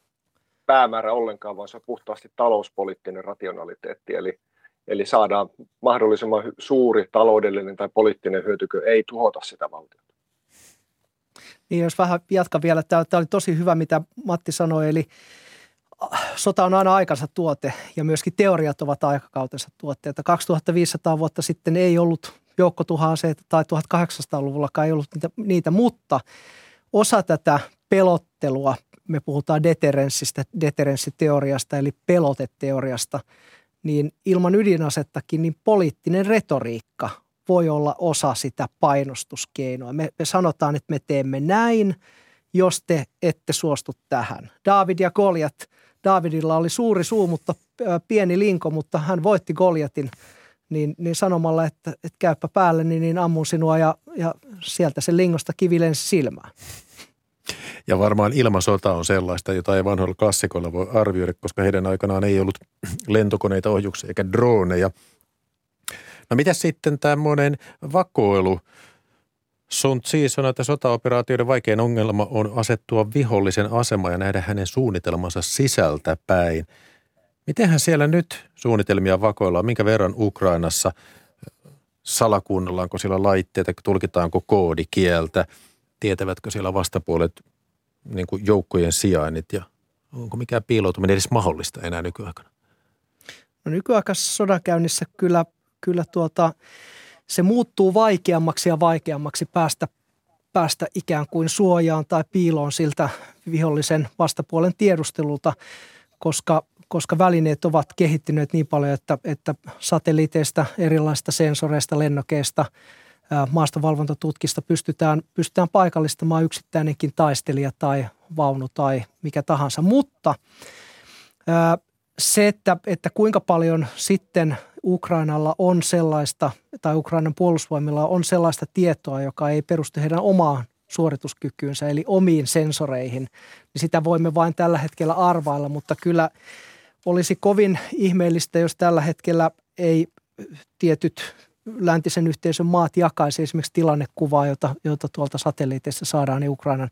päämäärä ollenkaan, vaan se on puhtaasti talouspoliittinen rationaliteetti, eli, eli saadaan mahdollisimman suuri taloudellinen tai poliittinen hyötykö, ei tuhota sitä valtiota. Niin jos vähän jatkan vielä, tämä oli tosi hyvä, mitä Matti sanoi, eli äh, sota on aina aikansa tuote ja myöskin teoriat ovat aikakautensa tuotteita. 2500 vuotta sitten ei ollut joukkotuha tai 1800-luvullakaan ei ollut niitä, niitä mutta osa tätä pelottelua. Me puhutaan deterenssistä, deterenssiteoriasta eli peloteteoriasta. Niin ilman ydinasettakin niin poliittinen retoriikka voi olla osa sitä painostuskeinoa. Me, me sanotaan, että me teemme näin, jos te ette suostu tähän. David ja Goliat, Davidilla oli suuri suu, mutta pieni linko, mutta hän voitti Goliatin niin, niin sanomalla, että, että käypä päälle, niin, niin ammun sinua ja, ja sieltä se lingosta kivi lensi silmään. Ja varmaan ilmasota on sellaista, jota ei vanhoilla klassikoilla voi arvioida, koska heidän aikanaan ei ollut lentokoneita, ohjuksia eikä droneja. No mitä sitten tämmöinen vakoilu? Sun Tzu sanoi, että sotaoperaatioiden vaikein ongelma on asettua vihollisen asema ja nähdä hänen suunnitelmansa sisältä päin. Mitenhän siellä nyt suunnitelmia vakoillaan? Minkä verran Ukrainassa salakuunnellaanko siellä laitteita, tulkitaanko koodikieltä? Tietävätkö siellä vastapuolet niin kuin joukkojen sijainnit ja onko mikään piiloutuminen edes mahdollista enää nykyaikana? No nykyaikaisessa sodakäynnissä kyllä, kyllä tuota, se muuttuu vaikeammaksi ja vaikeammaksi päästä, päästä ikään kuin suojaan tai piiloon siltä vihollisen vastapuolen tiedustelulta, koska, koska välineet ovat kehittyneet niin paljon, että, että satelliiteista, erilaisista sensoreista, lennokeista – maastovalvontatutkista pystytään, pystytään paikallistamaan yksittäinenkin taistelija tai vaunu tai mikä tahansa. Mutta se, että, että kuinka paljon sitten Ukrainalla on sellaista, tai Ukrainan puolustusvoimilla on sellaista tietoa, joka ei perustu heidän omaan suorituskykyynsä, eli omiin sensoreihin, niin sitä voimme vain tällä hetkellä arvailla, mutta kyllä olisi kovin ihmeellistä, jos tällä hetkellä ei tietyt läntisen yhteisön maat jakaisi esimerkiksi tilannekuvaa, jota, jota tuolta satelliiteista saadaan niin Ukrainan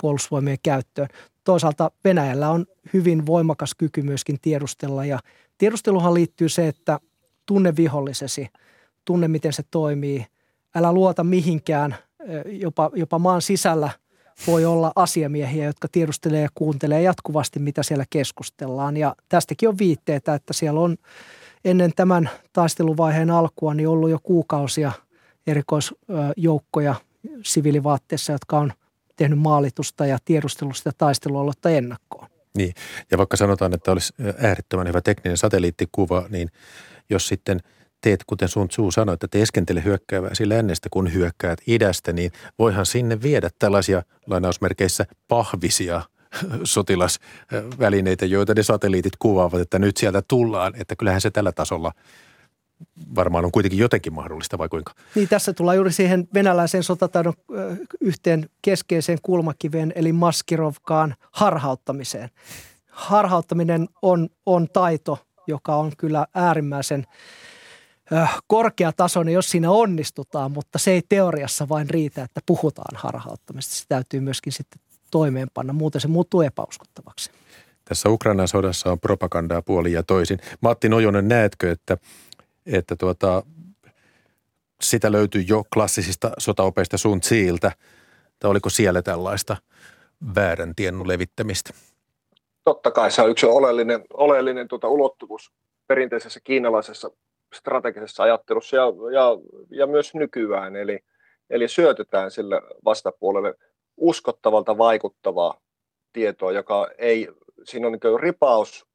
puolustusvoimien käyttöön. Toisaalta Venäjällä on hyvin voimakas kyky myöskin tiedustella ja tiedusteluhan liittyy se, että tunne vihollisesi, tunne miten se toimii, älä luota mihinkään, jopa, jopa maan sisällä voi olla asiamiehiä, jotka tiedustelee ja kuuntelee jatkuvasti, mitä siellä keskustellaan. Ja tästäkin on viitteitä, että siellä on ennen tämän taisteluvaiheen alkua niin ollut jo kuukausia erikoisjoukkoja siviilivaatteessa, jotka on tehnyt maalitusta ja tiedustelusta ja taisteluolotta ennakkoon. Niin, ja vaikka sanotaan, että olisi äärettömän hyvä tekninen satelliittikuva, niin jos sitten teet, kuten sun suu sanoi, että teeskentele hyökkääväsi lännestä, kun hyökkäät idästä, niin voihan sinne viedä tällaisia lainausmerkeissä pahvisia – sotilasvälineitä, joita ne satelliitit kuvaavat, että nyt sieltä tullaan, että kyllähän se tällä tasolla varmaan on kuitenkin jotenkin mahdollista, vai kuinka? Niin, tässä tullaan juuri siihen venäläisen sotataidon yhteen keskeiseen kulmakiveen, eli Maskirovkaan harhauttamiseen. Harhauttaminen on, on taito, joka on kyllä äärimmäisen korkeatasoinen, jos siinä onnistutaan, mutta se ei teoriassa vain riitä, että puhutaan harhauttamista. Se täytyy myöskin sitten toimeenpanna, muuten se muuttuu epäuskottavaksi. Tässä Ukrainan sodassa on propagandaa puoli ja toisin. Matti Nojonen, näetkö, että, että tuota, sitä löytyy jo klassisista sotaopeista sun siiltä, tai oliko siellä tällaista väärän tiennun levittämistä? Totta kai se on yksi oleellinen, oleellinen tuota ulottuvuus perinteisessä kiinalaisessa strategisessa ajattelussa ja, ja, ja myös nykyään. Eli, eli syötetään sille vastapuolelle – uskottavalta vaikuttavaa tietoa, joka ei, siinä on niin ripaus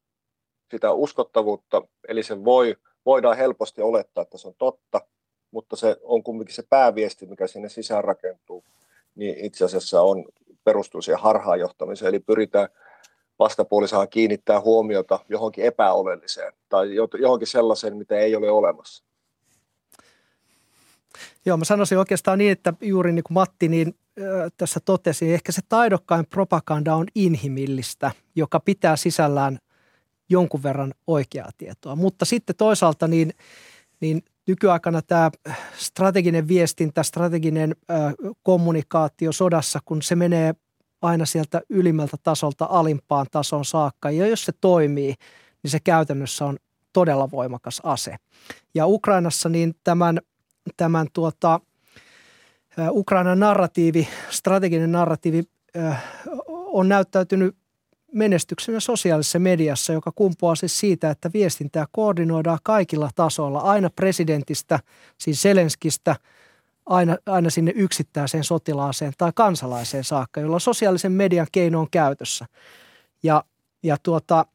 sitä uskottavuutta, eli se voi, voidaan helposti olettaa, että se on totta, mutta se on kumminkin se pääviesti, mikä sinne sisään rakentuu, niin itse asiassa on perustuu siihen harhaanjohtamiseen, eli pyritään vastapuolisahan kiinnittää huomiota johonkin epäoleelliseen tai johonkin sellaiseen, mitä ei ole olemassa. Joo, mä sanoisin oikeastaan niin, että juuri niin kuin Matti niin tässä totesi, ehkä se taidokkain propaganda on inhimillistä, joka pitää sisällään jonkun verran oikeaa tietoa. Mutta sitten toisaalta niin, niin nykyaikana tämä strateginen viestintä, strateginen kommunikaatio sodassa, kun se menee aina sieltä ylimmältä tasolta alimpaan tason saakka, ja jos se toimii, niin se käytännössä on todella voimakas ase. Ja Ukrainassa niin tämän, tämän tuota – Ukrainan narratiivi, strateginen narratiivi on näyttäytynyt menestyksenä sosiaalisessa mediassa, joka kumpuaa siis siitä, että viestintää koordinoidaan kaikilla tasoilla, aina presidentistä, siis Selenskistä, aina, aina sinne yksittäiseen sotilaaseen tai kansalaiseen saakka, jolla sosiaalisen median keino on käytössä. Ja, ja tuota,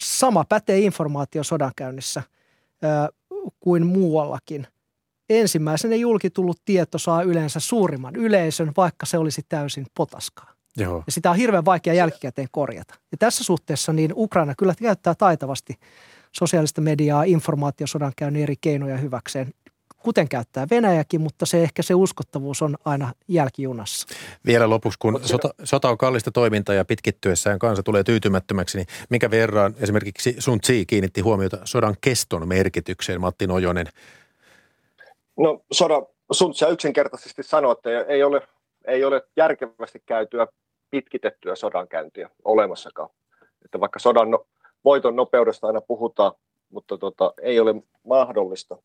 sama pätee informaatiosodankäynnissä ö, kuin muuallakin. Ensimmäisenä julki tullut tieto saa yleensä suurimman yleisön, vaikka se olisi täysin potaskaa. Joo. Ja sitä on hirveän vaikea jälkikäteen korjata. Ja tässä suhteessa niin Ukraina kyllä käyttää taitavasti sosiaalista mediaa, informaatiosodan käynnin eri keinoja hyväkseen kuten käyttää Venäjäkin, mutta se ehkä se uskottavuus on aina jälkijunassa. Vielä lopuksi, kun sota, sota on kallista toimintaa ja pitkittyessään kansa tulee tyytymättömäksi, niin mikä verran esimerkiksi Sun Tsi kiinnitti huomiota sodan keston merkitykseen, Matti Nojonen? No Sun Tsi yksinkertaisesti sanoo, että ei ole, ei ole järkevästi käytyä pitkitettyä sodankäyntiä olemassakaan. Että vaikka sodan no, voiton nopeudesta aina puhutaan, mutta tota, ei ole mahdollista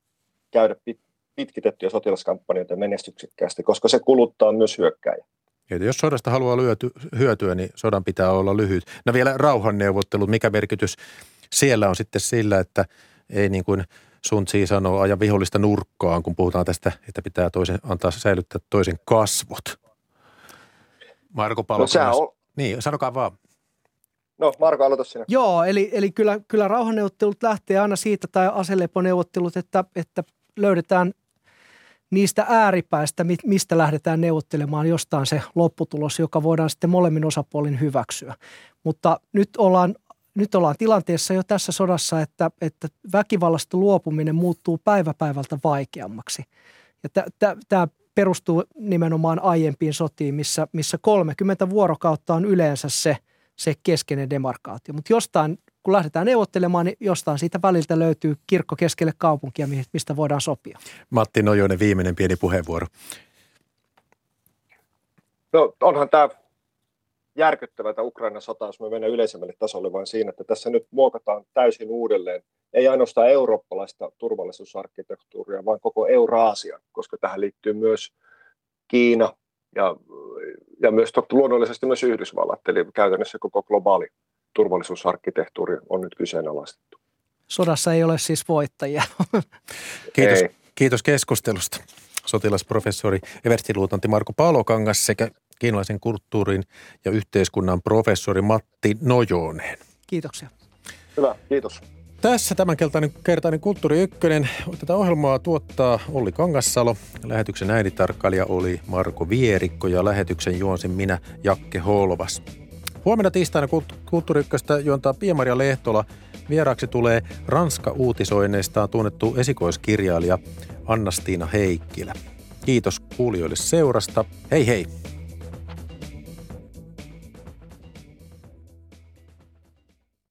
käydä pit, pitkitettyjä sotilaskampanjoita menestyksekkäästi, koska se kuluttaa myös hyökkäjä. Ja jos sodasta haluaa lyöty, hyötyä, niin sodan pitää olla lyhyt. No vielä rauhanneuvottelut, mikä merkitys siellä on sitten sillä, että ei niin kuin Sun Tsi sanoo aja vihollista nurkkaan, kun puhutaan tästä, että pitää toisen, antaa säilyttää toisen kasvot. Marko Palo. No, on... Niin, sanokaa vaan. No Marko, aloita sinä. Joo, eli, eli kyllä, kyllä rauhanneuvottelut lähtee aina siitä, tai aseleponeuvottelut, että, että löydetään niistä ääripäistä, mistä lähdetään neuvottelemaan jostain se lopputulos, joka voidaan sitten molemmin osapuolin hyväksyä. Mutta nyt ollaan, nyt ollaan tilanteessa jo tässä sodassa, että, että väkivallasta luopuminen muuttuu päivä päivältä vaikeammaksi. Ja tämä perustuu nimenomaan aiempiin sotiin, missä, missä 30 vuorokautta on yleensä se, se keskeinen demarkaatio. Mutta jostain kun lähdetään neuvottelemaan, niin jostain siitä väliltä löytyy kirkko keskelle kaupunkia, mistä voidaan sopia. Matti Nojonen, viimeinen pieni puheenvuoro. No onhan tämä järkyttävä tämä Ukrainan sota, jos me mennään yleisemmälle tasolle, vaan siinä, että tässä nyt muokataan täysin uudelleen, ei ainoastaan eurooppalaista turvallisuusarkkitehtuuria, vaan koko Euraasia, koska tähän liittyy myös Kiina ja, ja myös luonnollisesti myös Yhdysvallat, eli käytännössä koko globaali turvallisuusarkkitehtuuri on nyt kyseenalaistettu. Sodassa ei ole siis voittajia. Kiitos, kiitos keskustelusta. Sotilasprofessori everstiluutantti Marko Palokangas sekä kiinalaisen kulttuurin ja yhteiskunnan professori Matti Nojonen. Kiitoksia. Hyvä, kiitos. Tässä tämänkertainen kertainen Kulttuuri Ykkönen. Tätä ohjelmaa tuottaa Olli Kangassalo. Lähetyksen äänitarkkailija oli Marko Vierikko ja lähetyksen juonsin minä Jakke Holvas. Huomenna tiistaina Kulttuuri juontaa Pia-Maria Lehtola. Vieraaksi tulee Ranska-uutisoinneistaan tunnettu esikoiskirjailija Anna-Stiina Heikkilä. Kiitos kuulijoille seurasta. Hei hei!